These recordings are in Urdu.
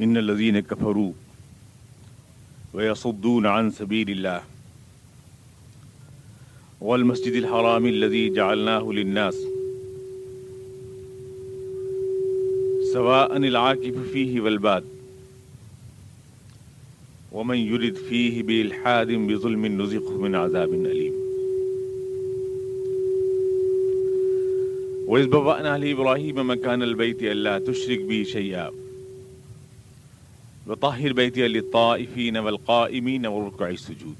إن الذين كفروا ويصدون عن سبيل الله والمسجد الحرام الذي جعلناه للناس سواء العاكف فيه والباد ومن يرد فيه بإلحاد بظلم نزقه من عذاب أليم وإذ بوأنا لإبراهيم مكان البيت ألا تشرك بي شيئا وطهر بيتي للطائفين والقائمين والركع السجود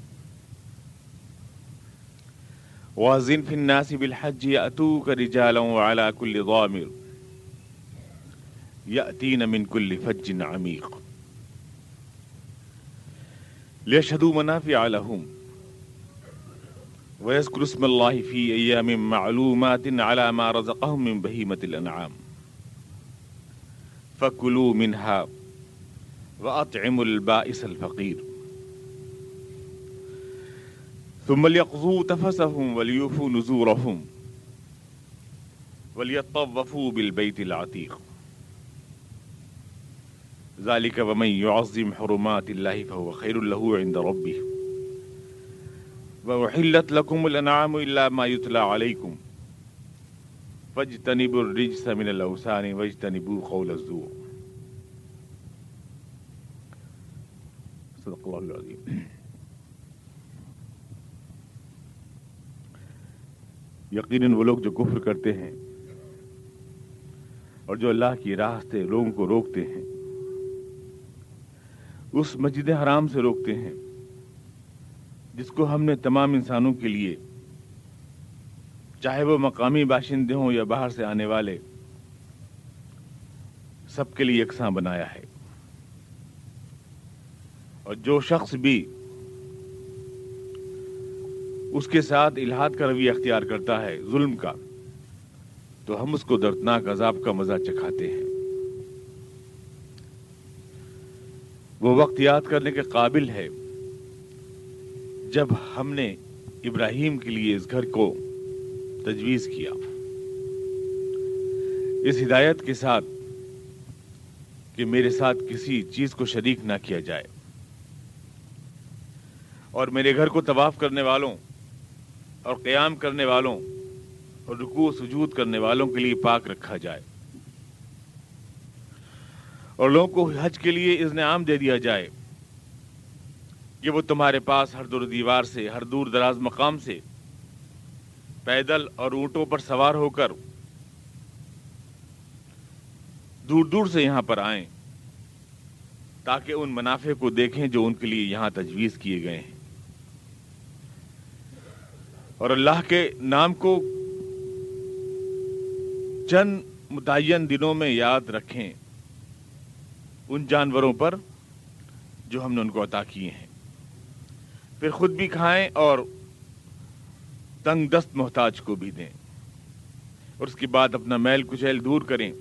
وازن في الناس بالحج يأتوك رجالا وعلى كل ضامر يأتين من كل فج عميق ليشهدوا منافع لهم ويذكروا اسم الله في أيام معلومات على ما رزقهم من بهيمة الأنعام فكلوا منها وأطعموا البائس الفقير. ثم ليقضوا تفسهم وليوفوا نزورهم وليطوفوا بالبيت العتيق. ذلك ومن يعظم حرمات الله فهو خير له عند ربه. وأحلت لكم الأنعام إلا ما يتلى عليكم. فاجتنبوا الرجس من الأوثان واجتنبوا قول الزور. صدق الله العظيم یقیناً وہ لوگ جو کفر کرتے ہیں اور جو اللہ کی راہ سے لوگوں کو روکتے ہیں، اس مسجد حرام سے روکتے ہیں، جس کو ہم نے تمام انسانوں کے لیے، چاہے وہ مقامی باشندے ہوں یا باہر سے آنے والے، سب کے لیے یکساں بنایا ہے۔ اور جو شخص بھی اس کے ساتھ الحاد کا رویہ اختیار کرتا ہے، ظلم کا، تو ہم اس کو دردناک عذاب کا مزہ چکھاتے ہیں۔ وہ وقت یاد کرنے کے قابل ہے جب ہم نے ابراہیم کے لیے اس گھر کو تجویز کیا۔ اس ہدایت کے ساتھ کہ میرے ساتھ کسی چیز کو شریک نہ کیا جائے۔ اور میرے گھر کو طواف کرنے والوں اور قیام کرنے والوں اور رکوع سجود کرنے والوں کے لیے پاک رکھا جائے اور لوگوں کو حج کے لیے اذن عام دے دیا جائے کہ وہ تمہارے پاس ہر دور دیوار سے، ہر دور دراز مقام سے پیدل اور اونٹوں پر سوار ہو کر دور دور سے یہاں پر آئیں تاکہ ان منافع کو دیکھیں جو ان کے لیے یہاں تجویز کیے گئے ہیں۔ اور اللہ کے نام کو چند متعین دنوں میں یاد رکھیں ان جانوروں پر جو ہم نے ان کو عطا کیے ہیں۔ پھر خود بھی کھائیں اور تنگ دست محتاج کو بھی دیں۔ اور اس کے بعد اپنا میل کچیل دور کریں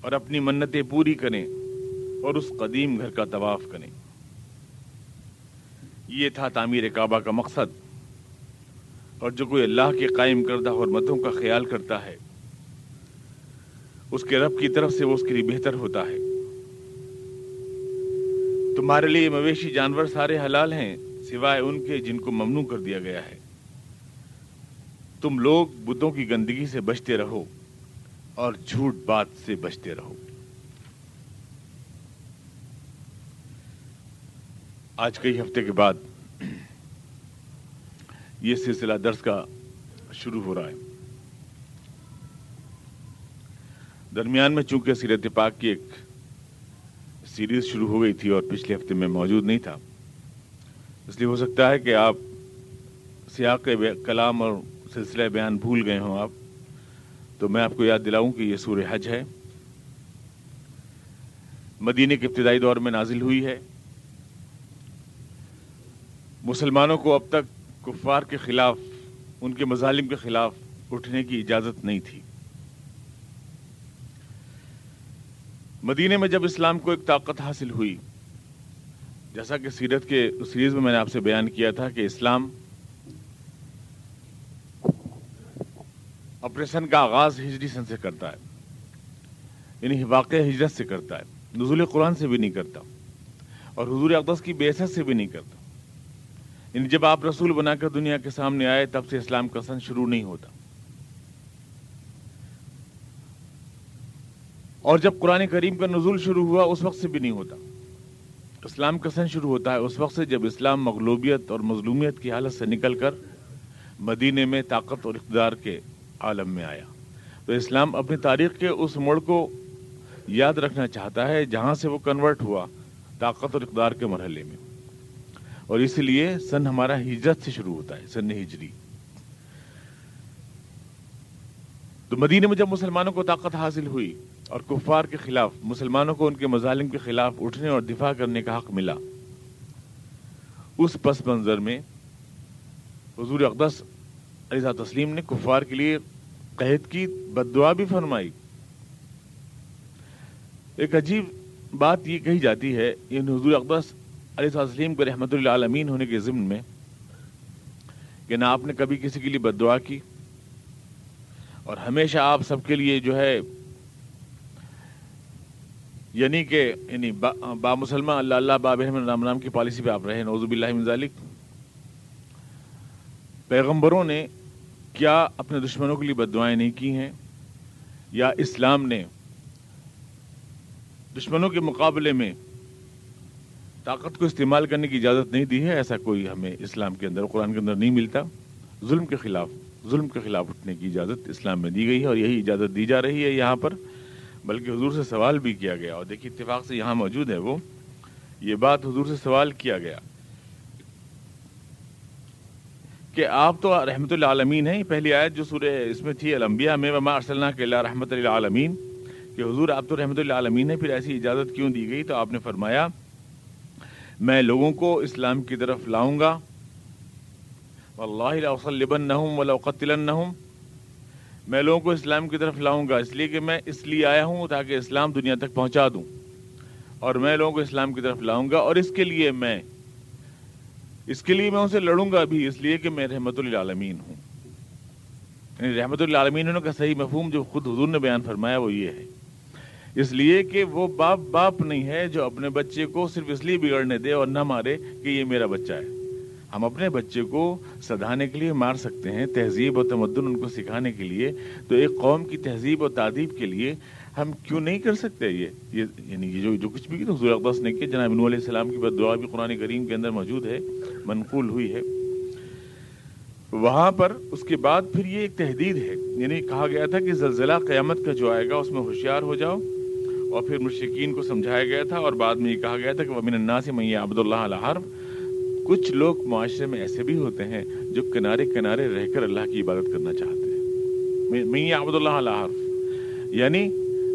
اور اپنی منتیں پوری کریں اور اس قدیم گھر کا طواف کریں۔ یہ تھا تعمیر کعبہ کا مقصد۔ اور جو کوئی اللہ کے قائم کردہ حرمتوں کا خیال کرتا ہے، اس کے رب کی طرف سے وہ اس کے لیے بہتر ہوتا ہے۔ تمہارے لیے مویشی جانور سارے حلال ہیں، سوائے ان کے جن کو ممنوع کر دیا گیا ہے۔ تم لوگ بدھوں کی گندگی سے بچتے رہو اور جھوٹ بات سے بچتے رہو۔ آج کئی ہفتے کے بعد یہ سلسلہ درس کا شروع ہو رہا ہے۔ درمیان میں چونکہ سیرت پاک کی ایک سیریز شروع ہو گئی تھی اور پچھلے ہفتے میں موجود نہیں تھا، اس لیے ہو سکتا ہے کہ آپ سیاق کلام اور سلسلہ بیان بھول گئے ہوں آپ۔ تو میں آپ کو یاد دلاؤں کہ یہ سور حج ہے۔ مدینہ کے ابتدائی دور میں نازل ہوئی ہے۔ مسلمانوں کو اب تک کفار کے خلاف، ان کے مظالم کے خلاف اٹھنے کی اجازت نہیں تھی۔ مدینے میں جب اسلام کو ایک طاقت حاصل ہوئی، جیسا کہ سیرت کے سیریز میں میں نے آپ سے بیان کیا تھا کہ اسلام اپریشن کا آغاز ہجری سن سے کرتا ہے یعنی واقع ہجرت سے کرتا ہے۔ نزول قرآن سے بھی نہیں کرتا اور حضور اقدس کی بیست سے بھی نہیں کرتا۔ یعنی جب آپ رسول بنا کر دنیا کے سامنے آئے تب سے اسلام کا سن شروع نہیں ہوتا۔ اور جب قرآن کریم کا نزول شروع ہوا، اس وقت سے بھی نہیں ہوتا۔ اسلام کا سن شروع ہوتا ہے، اس وقت سے جب اسلام مغلوبیت اور مظلومیت کی حالت سے نکل کر مدینے میں طاقت اور اقتدار کے عالم میں آیا۔ تو اسلام اپنی تاریخ کے اس موڑ کو یاد رکھنا چاہتا ہے جہاں سے وہ کنورٹ ہوا، طاقت اور اقتدار کے مرحلے میں۔ اور اسی لیے سن ہمارا ہجرت سے شروع ہوتا ہے، سن ہجری۔ تو مدینے میں جب مسلمانوں کو طاقت حاصل ہوئی اور کفار کے خلاف، مسلمانوں کو ان کے مظالم کے خلاف اٹھنے اور دفاع کرنے کا حق ملا، اس پس منظر میں حضور اقدس علیہ تسلیم نے کفار کے لیے قید کی بد دعا بھی فرمائی۔ ایک عجیب بات یہ کہی جاتی ہے یہ حضور اقدس علیہ وسلیم کے رحمت اللہ عالمین ہونے کے ضمن میں کہ نہ آپ نے کبھی کسی کے لیے بد دعا کی اور ہمیشہ آپ سب کے لیے جو ہے یعنی کہ یعنی با, با مسلمہ اللہ اللہ باب رام نام کی پالیسی پہ آپ رہے نوزب اللہ من ذالک۔ پیغمبروں نے کیا اپنے دشمنوں کے لیے بد دعائیں نہیں کی ہیں؟ یا اسلام نے دشمنوں کے مقابلے میں طاقت کو استعمال کرنے کی اجازت نہیں دی ہے، ایسا کوئی ہمیں اسلام کے اندر، قرآن کے اندر نہیں ملتا۔ ظلم کے خلاف، ظلم کے خلاف اٹھنے کی اجازت اسلام میں دی گئی ہے اور یہی اجازت دی جا رہی ہے یہاں پر۔ بلکہ حضور سے سوال بھی کیا گیا، اور دیکھیے اتفاق سے یہاں موجود ہے وہ۔ یہ بات حضور سے سوال کیا گیا کہ آپ تو رحمت اللہ عالمین ہیں پہلی آیت جو سورہ اس میں تھی، الانبیاء میں، وما ارسلنا کے اللہ رحمت اللہ عالمین کہ حضور، آپ تو رحمت اللہ عالمین ہے پھر ایسی اجازت کیوں دی گئی؟ تو آپ نے فرمایا میں لوگوں کو اسلام کی طرف لاؤں گا۔ واللہ لبنہم ولو قتلنہم میں لوگوں کو اسلام کی طرف لاؤں گا، اس لیے کہ میں اس لیے آیا ہوں تاکہ اسلام دنیا تک پہنچا دوں۔ اور میں لوگوں کو اسلام کی طرف لاؤں گا اور اس کے لیے میں، اس کے لیے میں ان سے لڑوں گا بھی، اس لیے کہ میں رحمت للعالمین ہوں۔ یعنی رحمت للعالمین کا صحیح مفہوم جو خود حضور نے بیان فرمایا وہ یہ ہے۔ اس لیے کہ وہ باپ باپ نہیں ہے جو اپنے بچے کو صرف اس لیے بگڑنے دے اور نہ مارے کہ یہ میرا بچہ ہے۔ ہم اپنے بچے کو سدھانے کے لیے مار سکتے ہیں، تہذیب اور تمدن ان کو سکھانے کے لیے۔ تو ایک قوم کی تہذیب اور تعدیب کے لیے ہم کیوں نہیں کر سکتے؟ یہ یعنی یہ جو جو کچھ بھی حضور اقدس نے کیا، جناب علیہ السلام کی بد دعا بھی قرآن کریم کے اندر موجود ہے، منقول ہوئی ہے۔ وہاں پر اس کے بعد پھر یہ ایک تحدید ہے یعنی کہا گیا تھا کہ زلزلہ قیامت کا جو آئے گا، اس میں ہوشیار ہو جاؤ۔ اور پھر مشرقین کو سمجھایا گیا تھا اور بعد میں یہ کہا گیا تھا کہ ومن الناس من عبد اللہ علیہ حرف کچھ لوگ معاشرے میں ایسے بھی ہوتے ہیں جو کنارے کنارے رہ کر اللہ کی عبادت کرنا چاہتے ہیں۔ میں عبد اللہ علیہ حرف یعنی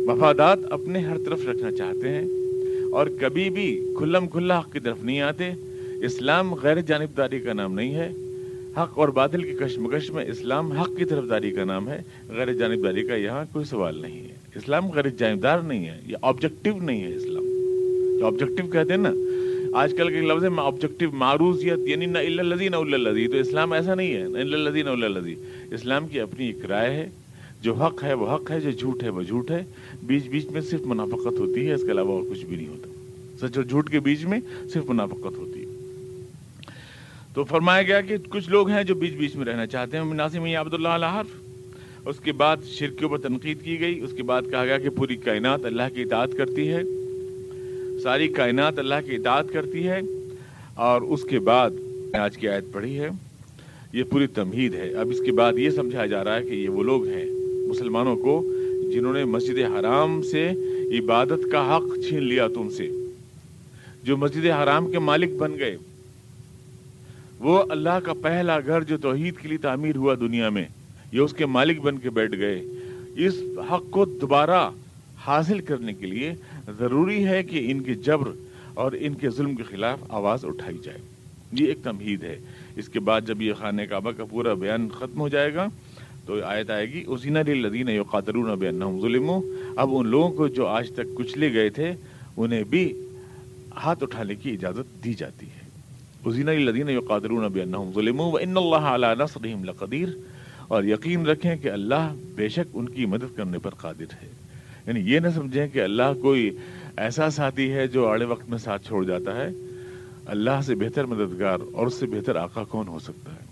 مفادات اپنے ہر طرف رکھنا چاہتے ہیں اور کبھی بھی کھلم کھلا حق کی طرف نہیں آتے۔ اسلام غیر جانبداری کا نام نہیں ہے۔ حق اور بادل کی کشمکش میں اسلام حق کی طرف داری کا نام ہے۔ غیر جانبداری کا یہاں کوئی سوال نہیں ہے۔ اسلام غیر جانبدار نہیں ہے، یہ آبجیکٹو نہیں ہے اسلام۔ جو آبجیکٹو کہتے ہیں نا، آج کل کے لفظ ہے آبجیکٹو معروضیت یعنی نہ اللہ نہ اللہ تو اسلام ایسا نہیں ہے، نہ اللہ نہ اللہ اسلام کی اپنی ایک رائے ہے، جو حق ہے وہ حق ہے، جو جھوٹ ہے وہ جھوٹ ہے۔ بیچ بیچ میں صرف منافقت ہوتی ہے، اس کے علاوہ اور کچھ بھی نہیں ہوتا۔ سچ اور جھوٹ کے بیچ میں صرف منافقت ہوتی ہے۔ تو فرمایا گیا کہ کچھ لوگ ہیں جو بیچ بیچ میں رہنا چاہتے ہیں ناصم عبد اللہ علیہ حرف اس کے بعد شرکیوں پر تنقید کی گئی، اس کے بعد کہا گیا کہ پوری کائنات اللہ کی اطاعت کرتی ہے۔ ساری کائنات اللہ کی اطاعت کرتی ہے اور اس کے بعد آج کی آیت پڑھی ہے، یہ پوری تمہید ہے۔ اب اس کے بعد یہ سمجھایا جا رہا ہے کہ یہ وہ لوگ ہیں، مسلمانوں کو جنہوں نے مسجد حرام سے عبادت کا حق چھین لیا تم سے۔ جو مسجد حرام کے مالک بن گئے، وہ اللہ کا پہلا گھر جو توحید کے لیے تعمیر ہوا دنیا میں۔ یہ اس کے مالک بن کے بیٹھ گئے۔ اس حق کو دوبارہ حاصل کرنے کے لیے ضروری ہے کہ ان کے جبر اور ان کے ظلم کے خلاف آواز اٹھائی جائے۔ یہ ایک تمہید ہے۔ اس کے بعد جب یہ خانہ کعبہ کا پورا بیان ختم ہو جائے گا، تو آیت آئے گی اسی لدین قاترون بیان ظلم اب ان لوگوں کو جو آج تک کچلے گئے تھے، انہیں بھی ہاتھ اٹھانے کی اجازت دی جاتی ہے۔ اسینا لدین قاتر ظلم و ان اللہ علیہ نسر لقدیر اور یقین رکھیں کہ اللہ بے شک ان کی مدد کرنے پر قادر ہے۔ یعنی یہ نہ سمجھیں کہ اللہ کوئی ایسا ساتھی ہے جو آڑے وقت میں ساتھ چھوڑ جاتا ہے۔ اللہ سے بہتر مددگار اور اس سے بہتر آقا کون ہو سکتا ہے؟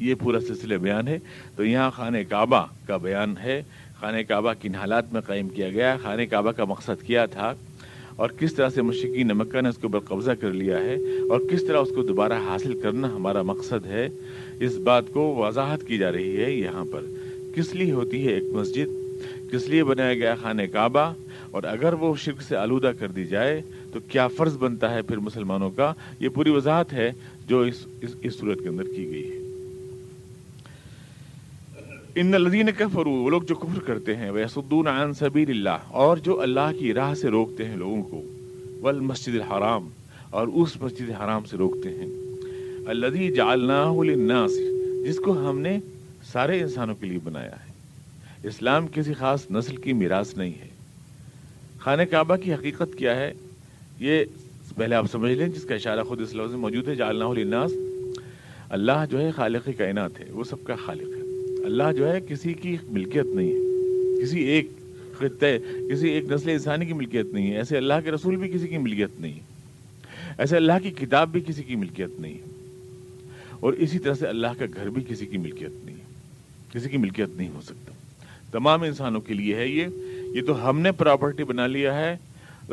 یہ پورا سلسلہ بیان ہے۔ تو یہاں خانہ کعبہ کا بیان ہے۔ خانہ کعبہ کن حالات میں قائم کیا گیا۔ خانہ کعبہ کا مقصد کیا تھا؟ اور کس طرح سے مشقین مکہ نے اس کے اوپر قبضہ کر لیا ہے اور کس طرح اس کو دوبارہ حاصل کرنا ہمارا مقصد ہے اس بات کو وضاحت کی جا رہی ہے یہاں پر۔ کس لیے ہوتی ہے ایک مسجد؟ کس لیے بنایا گیا خانہ کعبہ؟ اور اگر وہ شرک سے آلودہ کر دی جائے تو کیا فرض بنتا ہے پھر مسلمانوں کا؟ یہ پوری وضاحت ہے جو اس اس, اس صورت کے اندر کی گئی ہے۔ ان الذین کفروا وہ لوگ جو کفر کرتے ہیں ویصدون عن سبیل اللہ اور جو اللہ کی راہ سے روکتے ہیں لوگوں کو، والمسجد الحرام، اور اس مسجد حرام سے روکتے ہیں۔ الذی جعلناہ للناس، جس کو ہم نے سارے انسانوں کے لیے بنایا ہے۔ اسلام کسی خاص نسل کی میراث نہیں ہے۔ خانہ کعبہ کی حقیقت کیا ہے؟ یہ پہلے آپ سمجھ لیں، جس کا اشارہ خود اس لفظ میں موجود ہے جعلناہ للناس۔ اللہ جو ہے خالق کائنات ہے، وہ سب کا خالق ہے۔ اللہ جو ہے کسی کی ملکیت نہیں ہے۔ کسی ایک خطے، کسی ایک نسل انسانی کی ملکیت نہیں ہے۔ ایسے اللہ کے رسول بھی کسی کی ملکیت نہیں ہے۔ ایسے اللہ کی کتاب بھی کسی کی ملکیت نہیں ہے۔ اور اسی طرح سے اللہ کا گھر بھی کسی کی ملکیت نہیں ہے۔ کسی کی ملکیت نہیں ہو سکتا۔ تمام انسانوں کے لیے ہے یہ۔ یہ تو ہم نے پراپرٹی بنا لیا ہے۔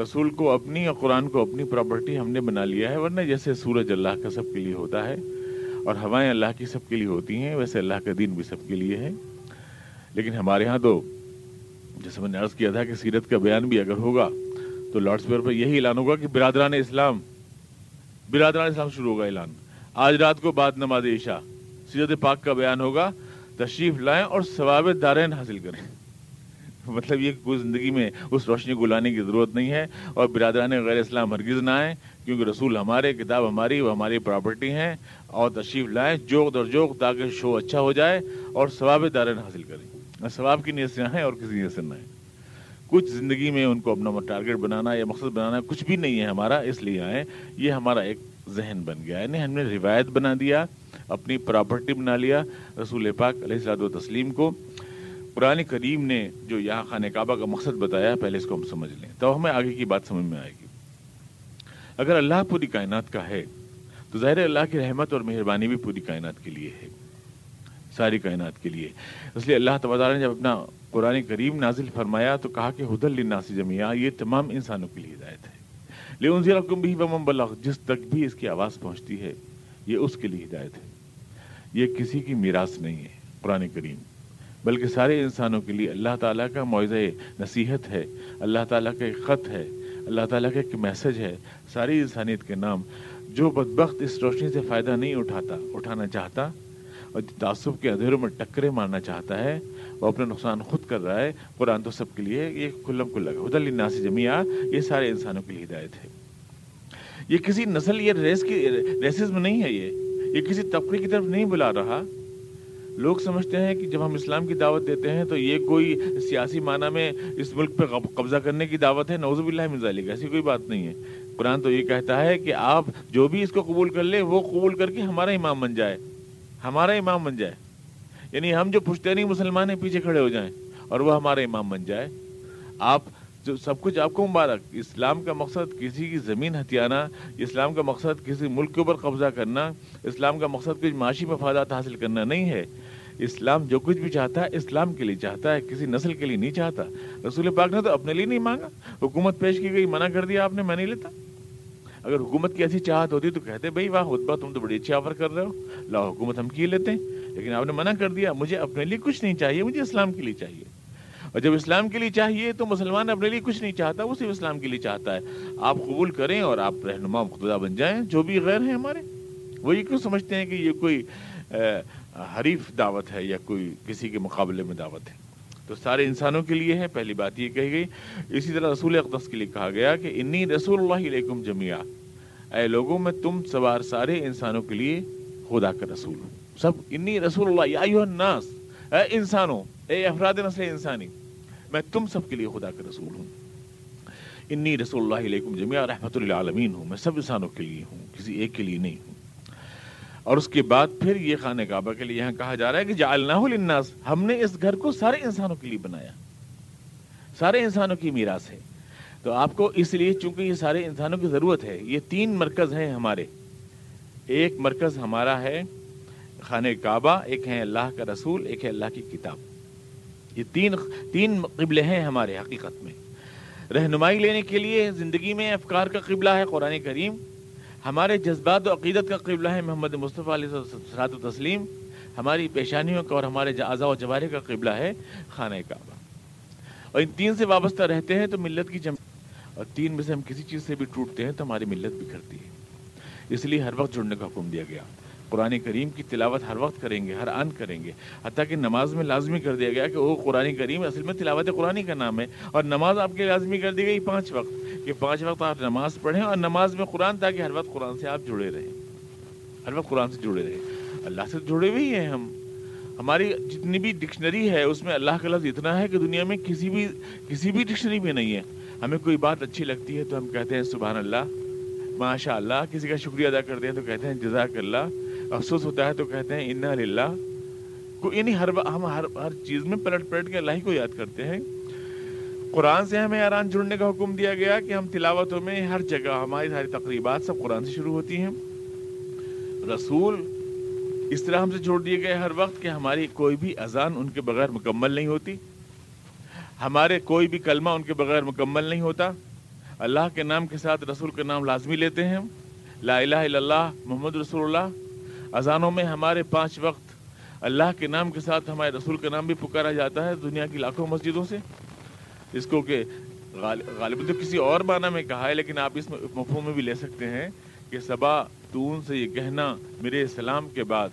رسول کو اپنی اور قرآن کو اپنی پراپرٹی ہم نے بنا لیا ہے۔ ورنہ جیسے سورج اللہ کا سب کے لیے ہوتا ہے اور ہوائیں اللہ کی سب کے لیے ہوتی ہیں، ویسے اللہ کا دین بھی سب کے لیے ہے۔ لیکن ہمارے ہاں تو جیسے میں نے عرض کیا تھا کہ سیرت کا بیان بھی اگر ہوگا تو لاؤڈ اسپیکر پر یہی اعلان ہوگا کہ برادران اسلام برادران اسلام شروع ہوگا اعلان۔ آج رات کو بعد نماز عشاء، سیرت پاک کا بیان ہوگا۔ تشریف لائیں اور ثواب دارین حاصل کریں۔ مطلب یہ کوئی زندگی میں اس روشنی کو لانے کی ضرورت نہیں ہے اور برادران غیر اسلام ہرگز نہ آئیں، کیونکہ رسول ہمارے، کتاب ہماری وہ ہماری پراپرٹی ہیں۔ اور تشریف لائیں جوگ در جوگ تاکہ شو اچھا ہو جائے اور ثواب دارن حاصل کریں۔ ثواب کی نیت سے آئیں اور کسی نیت سے نہ آئیں۔ کچھ زندگی میں ان کو اپنا ٹارگیٹ بنانا یا مقصد بنانا کچھ بھی نہیں ہے ہمارا، اس لیے آئیں۔ یہ ہمارا ایک ذہن بن گیا یعنی ہم نے روایت بنا دیا، اپنی پراپرٹی بنا لیا رسول پاک علیہ السلاد و تسلیم کو۔ قرآن کریم نے جو یہاں خانہ کعبہ کا مقصد بتایا پہلے اس کو ہم سمجھ لیں۔ تو ہمیں آگے کی بات سمجھ میں آئے گی۔ اگر اللہ پوری کائنات کا ہے، تو ظاہر اللہ کی رحمت اور مہربانی بھی پوری کائنات کے لیے ہے۔ ساری کائنات کے لیے۔ اس لیے اللہ تعالیٰ نے جب اپنا قرآن کریم نازل فرمایا تو کہا کہ حد الناسی جمعہ یہ تمام انسانوں کے لیے ہدایت ہے۔ لیکن ضلع بھی ومم بلغ، جس تک بھی اس کی آواز پہنچتی ہے، یہ اس کے لیے ہدایت ہے۔ یہ کسی کی میراث نہیں ہے، قرآن کریم۔ بلکہ سارے انسانوں کے لیے اللہ تعالیٰ کا معاوضۂ نصیحت ہے، اللہ تعالیٰ کا ایک خط ہے، اللہ تعالیٰ کا ایک میسج ہے۔ ساری انسانیت کے نام، جو بدبخت اس روشنی سے فائدہ نہیں اٹھاتا، اٹھانا چاہتا اور تعصب کے اندھیروں میں ٹکرے مارنا چاہتا ہے، وہ اپنا نقصان خود کر رہا ہے۔ قرآن تو سب کے لیے یہ کھلم کھلا حد الناسی جمیا یہ سارے انسانوں کے لیے ہدایت ہے۔ یہ کسی نسل یہ ریس کی ریسز میں نہیں ہے یہ۔ یہ کسی طبقے کی طرف نہیں بلا رہا۔ لوگ سمجھتے ہیں کہ جب ہم اسلام کی دعوت دیتے ہیں تو یہ کوئی سیاسی معنی میں اس ملک پہ قبضہ کرنے کی دعوت ہے؟ نوزب اللہ مزالی ایسی کوئی بات نہیں ہے۔ قرآن تو یہ کہتا ہے کہ آپ جو بھی اس کو قبول کر لیں، وہ قبول کر کے ہمارا امام بن جائے۔ ہمارا امام بن جائے۔ یعنی ہم جو پشتینی مسلمان ہیں، پیچھے کھڑے ہو جائیں اور وہ ہمارا امام بن جائے۔ آپ جو سب کچھ آپ کو مبارک۔ اسلام کا مقصد کسی کی زمین ہتھیانا اسلام کا مقصد کسی ملک کے اوپر قبضہ کرنا، اسلام کا مقصد کچھ معاشی مفادات حاصل کرنا نہیں ہے۔ اسلام جو کچھ بھی چاہتا ہے اسلام کے لیے چاہتا ہے، کسی نسل کے لیے نہیں چاہتا۔ رسول پاک نے تو اپنے لیے نہیں مانگا۔ حکومت پیش کی گئی، منع کر دیا آپ نے، میں نہیں لیتا۔ اگر حکومت کی ایسی چاہت ہوتی تو کہتے، بھائی واہ خطبہ تم تو بڑی اچھی آفر کر رہے ہو۔ لاؤ حکومت ہم کی لیتے ہیں، لیکن آپ نے منع کر دیا۔ مجھے اپنے لیے کچھ نہیں چاہیے، مجھے اسلام کے لیے چاہیے۔ اور جب اسلام کے لیے چاہیے تو مسلمان اپنے لیے کچھ نہیں چاہتا، وہ صرف اسلام کے لیے چاہتا ہے۔ آپ قبول کریں اور آپ رہنما خدا بن جائیں، جو بھی غیر ہیں ہمارے۔ وہ یہ کیوں سمجھتے ہیں کہ یہ کوئی حریف دعوت ہے یا کوئی کسی کے مقابلے میں دعوت ہے؟ تو سارے انسانوں کے لیے ہے، پہلی بات یہ کہی گئی۔ اسی طرح رسول اقدس کے لیے کہا گیا کہ انی رسول اللہ علیکم جمیا اے لوگوں، میں تم سوار سارے انسانوں کے لیے خدا کا رسول ہوں۔ سب انی رسول اللہ، یا الناس۔ اے انسانوں، اے افراد نسل انسانی میں تم سب کے لیے خدا کا رسول ہوں۔ انی رسول اللہ علیکم جمیا رحمت العالمین ہوں۔ میں سب انسانوں کے لیے ہوں، کسی ایک کے لیے نہیں ہوں۔ اور اس کے بعد پھر یہ خانہ کعبہ کے لیے یہاں کہا جا رہا ہے کہ جعلناہ للناس، ہم نے اس گھر کو سارے انسانوں کے لیے بنایا۔ سارے انسانوں کی میراث ہے۔ تو آپ کو اس لیے چونکہ یہ سارے انسانوں کی ضرورت ہے، یہ تین مرکز ہیں ہمارے۔ ایک مرکز ہمارا ہے خانہ کعبہ، ایک ہے اللہ کا رسول، ایک ہے اللہ کی کتاب۔ یہ تین تین قبلے ہیں ہمارے حقیقت میں۔ رہنمائی لینے کے لیے زندگی میں افکار کا قبلہ ہے قرآن کریم۔ ہمارے جذبات و عقیدت کا قبلہ ہے محمد مصطفیٰ علیہ صلاحت و تسلیم ہماری پیشانیوں کا اور ہمارے اعضاء و جوارے کا قبلہ ہے خانہ کعبہ۔ اور ان تین سے وابستہ رہتے ہیں تو ملت کی جم، اور تین میں سے ہم کسی چیز سے بھی ٹوٹتے ہیں تو ہماری ملت بھی کرتی ہے۔ اس لیے ہر وقت جڑنے کا حکم دیا گیا۔ قرآن کریم کی تلاوت ہر وقت کریں گے، ہر آن کریں گے۔ حتیٰ کہ نماز میں لازمی کر دیا گیا کہ وہ قرآن کریم، اصل میں تلاوت قرآن کا نام ہے۔ اور نماز آپ کے لازمی کر دی گئی پانچ وقت، کہ پانچ وقت آپ نماز پڑھیں اور نماز میں قرآن تاکہ ہر وقت قرآن سے آپ جڑے رہیں۔ ہر وقت قرآن سے جڑے رہیں۔ اللہ سے جڑے ہوئے ہی ہیں ہم۔ ہماری جتنی بھی ڈکشنری ہے، اس میں اللہ کا لفظ اتنا ہے کہ دنیا میں کسی بھی کسی بھی ڈکشنری میں نہیں ہے۔ ہمیں کوئی بات اچھی لگتی ہے تو ہم کہتے ہیں سبحان اللہ ماشاء اللہ کسی کا شکریہ ادا کرتے ہیں تو کہتے ہیں جزاک اللہ۔ افسوس ہوتا ہے تو کہتے ہیں انا للہ۔ کو یعنی ہر ہم ہر ہر چیز میں پلٹ پلٹ کے اللہ ہی کو یاد کرتے ہیں۔ قرآن سے ہمیں اران جڑنے کا حکم دیا گیا کہ ہم تلاوتوں میں ہر جگہ ہماری ساری تقریبات سب قرآن سے شروع ہوتی ہیں۔ رسول اس طرح ہم سے جوڑ دیے گئے ہر وقت کہ ہماری کوئی بھی اذان ان کے بغیر مکمل نہیں ہوتی۔ ہمارے کوئی بھی کلمہ ان کے بغیر مکمل نہیں ہوتا۔ اللہ کے نام کے ساتھ رسول کا نام لازمی لیتے ہیں۔ لا الہ الا اللہ، محمد رسول اللہ اذانوں میں ہمارے پانچ وقت اللہ کے نام کے ساتھ ہمارے رسول کا نام بھی پکارا جاتا ہے دنیا کی لاکھوں مسجدوں سے۔ اس کو کہ غالب تو کسی اور معنی میں کہا ہے، لیکن آپ اس مفہوم میں بھی لے سکتے ہیں کہ صبا تو ان سے یہ کہنا میرے سلام کے بعد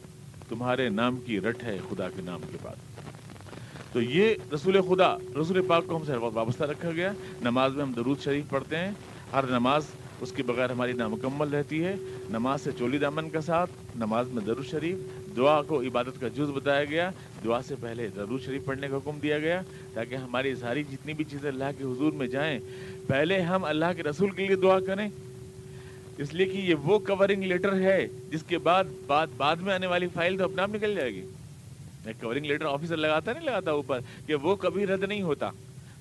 تمہارے نام کی رٹ ہے خدا کے نام کے بعد۔ تو یہ رسول خدا، رسول پاک کو ہم سے وابستہ رکھا گیا۔ نماز میں ہم درود شریف پڑھتے ہیں۔ ہر نماز اس کے بغیر ہماری نامکمل رہتی ہے۔ نماز سے چولی دامن کا ساتھ، نماز میں درود شریف، دعا کو عبادت کا جز بتایا گیا۔ دعا سے پہلے درود شریف پڑھنے کا حکم دیا گیا تاکہ ہماری ساری جتنی بھی چیزیں اللہ کے حضور میں جائیں، پہلے ہم اللہ کے رسول کے لیے دعا کریں۔ اس لیے کہ یہ وہ کورنگ لیٹر ہے جس کے بعد بعد بعد میں آنے والی فائل تو اپنا آپ نکل جائے گی۔ کورنگ لیٹر آفیسر لگاتا نہیں لگاتا اوپر کہ وہ کبھی رد نہیں ہوتا۔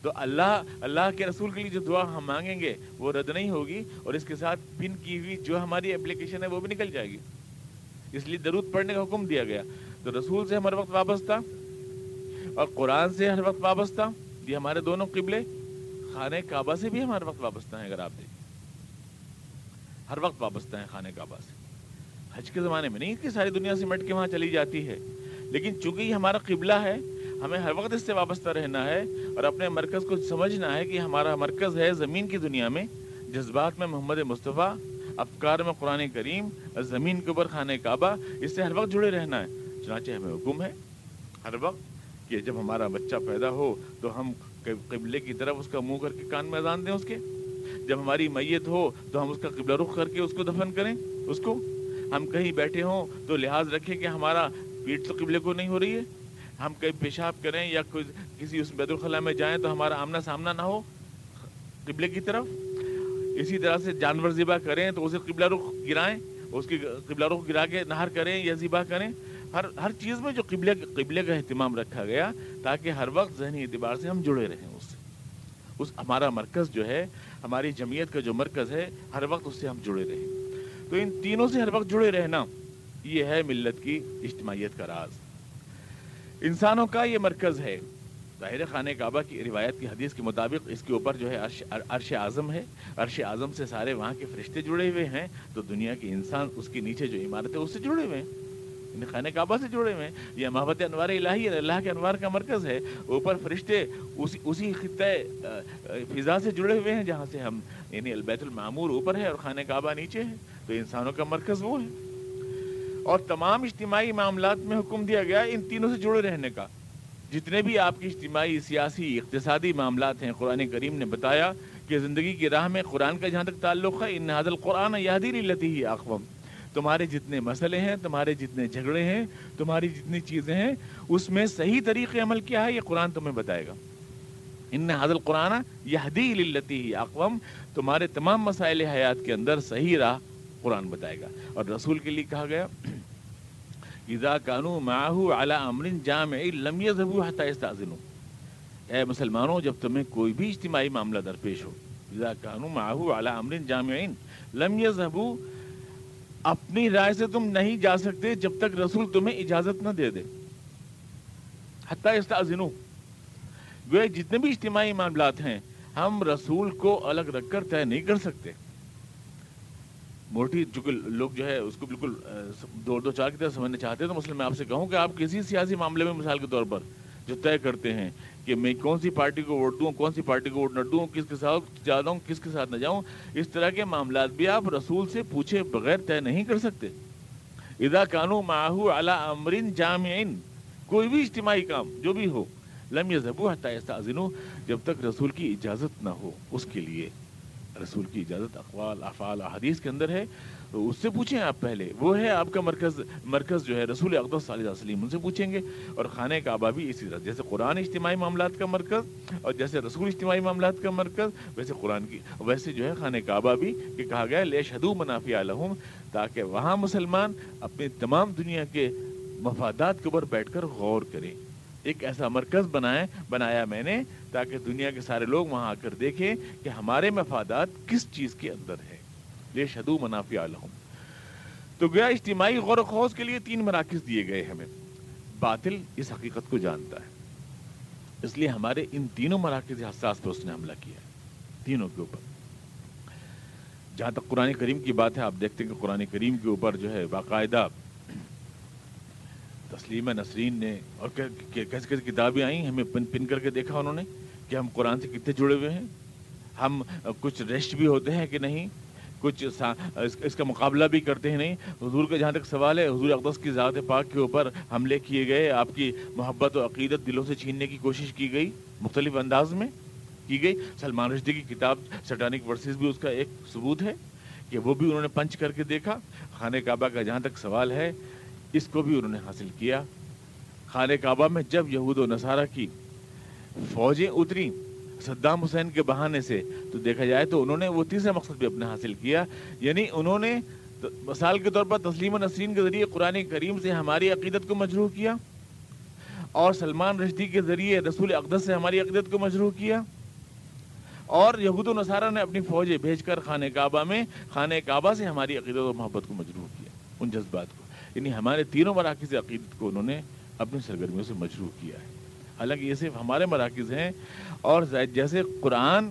تو اللہ اللہ کے رسول کے لیے جو دعا ہم مانگیں گے، وہ رد نہیں ہوگی اور اس کے ساتھ پن کی ہوئی جو ہماری اپلیکیشن ہے وہ بھی نکل جائے گی۔ اس لیے درود پڑھنے کا حکم دیا گیا۔ تو رسول سے ہم ہر وقت وابستہ اور قرآن سے ہر وقت وابستہ یہ ہمارے دونوں قبلے، خانہ کعبہ سے بھی ہم ہر وقت وابستہ ہیں اگر آپ دیکھیں۔ ہر وقت وابستہ ہیں خانہ کعبہ سے۔ حج کے زمانے میں نہیں کہ ساری دنیا سے مٹ کے وہاں چلی جاتی ہے، لیکن چونکہ یہ ہمارا قبلہ ہے ہمیں ہر وقت اس سے وابستہ رہنا ہے اور اپنے مرکز کو سمجھنا ہے کہ ہمارا مرکز ہے زمین کی دنیا میں، جذبات میں محمد مصطفیٰ، افکار میں قرآن کریم، زمین کے اوپر خانہ کعبہ، اس سے ہر وقت جڑے رہنا ہے۔ چنانچہ ہمیں حکم ہے، ہر وقت کہ جب ہمارا بچہ پیدا ہو تو ہم قبلے کی طرف اس کا منہ کر کے کان میں اذان دیں اس کے۔ جب ہماری میت ہو تو ہم اس کا قبلہ رخ کر کے اس کو دفن کریں۔ اس کو ہم کہیں بیٹھے ہوں تو لحاظ رکھیں کہ ہمارا پیٹ تو قبلے کو نہیں ہو رہی ہے۔ ہم کہیں پیشاب کریں یا کسی اس بیت الخلاء میں جائیں تو ہمارا آمنا سامنا نہ ہو، قبلے کی طرف۔ اسی طرح سے جانور ذبح کریں تو اسے قبلہ رخ گرائیں، اس کی قبلہ رخ گرا کے نہر کریں یا ذبح کریں۔ ہر ہر چیز میں جو قبلے قبلے کا اہتمام رکھا گیا تاکہ ہر وقت ذہنی اعتبار سے ہم جڑے رہیں اس سے۔ اس ہمارا مرکز جو ہے، ہماری جمعیت کا جو مرکز ہے، ہر وقت اس سے ہم جڑے رہیں۔ تو ان تینوں سے ہر وقت جڑے رہنا، یہ ہے ملت کی اجتماعیت کا راز۔ انسانوں کا یہ مرکز ہے۔ ظاہر خانہ کعبہ کی روایت کی حدیث کے مطابق اس کے اوپر جو ہے عرش اعظم ہے۔ عرش اعظم سے سارے وہاں کے فرشتے جڑے ہوئے ہیں۔ تو دنیا کے انسان اس کے نیچے جو عمارت ہے اس سے جڑے ہوئے ہیں۔ یعنی خانہ کعبہ سے جڑے ہوئے ہیں۔ یہ محبت انوار الہی ہے، اللہ کے انوار کا مرکز ہے۔ اوپر فرشتے اسی اسی خطۂ فضا سے جڑے ہوئے ہیں، جہاں سے ہم یعنی البیت المعمور اوپر ہے اور خانہ کعبہ نیچے ہے۔ تو انسانوں کا مرکز وہ ہے۔ اور تمام اجتماعی معاملات میں حکم دیا گیا ان تینوں سے جڑے رہنے کا۔ جتنے بھی آپ کی اجتماعی، سیاسی، اقتصادی معاملات ہیں، قرآن کریم نے بتایا کہ زندگی کی راہ میں قرآن کا جہاں تک تعلق ہے، ان حاضل قرآن یادی نہیں لتی ہی آخوم تمہارے جتنے مسئلے ہیں، تمہارے جتنے جھگڑے ہیں، تمہاری جتنی چیزیں ہیں، اس میں صحیح طریقے عمل کیا ہے، یہ قرآن تمہیں بتائے گا۔ ان حاضل قرآن یہدی لتی ہی آخوم تمہارے تمام مسائل حیات کے اندر صحیح راہ قرآن بتائے گا۔ اور رسول کے لیے کہا گیا، اذا کانو معه على امر جامع لم يذهبوا حتى يستاذنوا اے مسلمانوں، جب تمہیں کوئی بھی اجتماعی معاملہ درپیش ہو کانو معاہو اعلیٰ امرین جامعین لم یذہبو اپنی رائے سے تم نہیں جا سکتے جب تک رسول تمہیں اجازت نہ دے دے۔ حتیٰ استعذنو گویا جتنے بھی اجتماعی معاملات ہیں، ہم رسول کو الگ رکھ کر طے نہیں کر سکتے۔ موٹی چونکہ لوگ جو ہے اس کو بالکل دو دو، چار کی طرح سمجھنا چاہتے ہیں، تو مسئلہ میں آپ سے کہوں کہ آپ کسی سیاسی معاملے میں مثال کے طور پر جو طے کرتے ہیں کہ میں کون سی پارٹی کو ووٹ دوں، کون سی پارٹی کو ووٹ نہ دوں، کس کے ساتھ جا ہوں، کس کے ساتھ نہ جاؤں، اس طرح کے معاملات بھی آپ رسول سے پوچھے بغیر طے نہیں کر سکتے۔ ادا کانو ماہو اعلیٰ امرین جامعین، کوئی بھی اجتماعی کام جو بھی ہو، لم یذہبو حتی استعذنو جب تک رسول کی اجازت نہ ہو، اس کے لیے۔ رسول کی اجازت، اقوال، افعال، احادیث کے اندر ہے۔ تو اس سے پوچھیں آپ پہلے۔ وہ ہے آپ کا مرکز مرکز جو ہے رسول اقدس صلی اللہ علیہ وسلم، ان سے پوچھیں گے۔ اور خانہ کعبہ بھی اسی طرح، جیسے قرآن اجتماعی معاملات کا مرکز اور جیسے رسول اجتماعی معاملات کا مرکز، ویسے قرآن کی، ویسے جو ہے خانہ کعبہ بھی کہ کہا گیا لے شدو منافی عالم تاکہ وہاں مسلمان اپنی تمام دنیا کے مفادات کے اوپر بیٹھ کر غور کریں۔ ایک ایسا مرکز بنائے، بنایا میں نے تاکہ دنیا کے سارے لوگ وہاں آ کر دیکھیں کہ ہمارے مفادات کس چیز کے اندر ہے لے شدو منافع عالم تو گیا اجتماعی غور و خوص کے لیے تین مراکز دیے گئے ہمیں۔ باطل اس حقیقت کو جانتا ہے۔ اس لیے ہمارے ان تینوں مراکز حساس پر اس نے حملہ کیا ہے۔ تینوں کے اوپر۔ جہاں تک قرآن کریم کی بات ہے، آپ دیکھتے ہیں کہ قرآن کریم کے اوپر جو ہے باقاعدہ تسلیمہ نسرین نے اور کیسی کیسی کتابیں آئیں؟ ہمیں پن پن کر کے دیکھا انہوں نے کہ ہم قرآن سے کتنے جڑے ہوئے ہیں۔ ہم کچھ ریسٹ بھی ہوتے ہیں کہ نہیں؟ کچھ اس کا مقابلہ بھی کرتے ہیں نہیں؟ حضور کا جہاں تک سوال ہے، حضور اقدس کی ذات پاک کے اوپر حملے کیے گئے، آپ کی محبت و عقیدت دلوں سے چھیننے کی کوشش کی گئی، مختلف انداز میں کی گئی۔ سلمان رشدی کی کتاب سٹانک ورسز بھی اس کا ایک ثبوت ہے کہ وہ بھی انہوں نے پنچ کر کے دیکھا۔ خانہ کعبہ کا جہاں تک سوال ہے اس کو بھی انہوں نے حاصل کیا۔ خانہ کعبہ میں جب یہود و نصارہ کی فوجیں اتری صدام حسین کے بہانے سے تو دیکھا جائے تو انہوں نے وہ تیسرا مقصد بھی اپنے حاصل کیا۔ یعنی انہوں نے مثال کے طور پر تسلیم و نسرین کے ذریعے قرآن کریم سے ہماری عقیدت کو مجروح کیا اور سلمان رشدی کے ذریعے رسول اقدس سے ہماری عقیدت کو مجروح کیا اور یہود و نصارہ نے اپنی فوجیں بھیج کر خانہ کعبہ میں خانہ کعبہ سے ہماری عقیدت و محبت کو مجروح کیا۔ ان جذبات کو۔ یعنی ہمارے تینوں مراکز عقیدت کو انہوں نے اپنی سرگرمیوں سے مجروح کیا ہے۔ حالانکہ یہ صرف ہمارے مراکز ہیں اور جیسے قرآن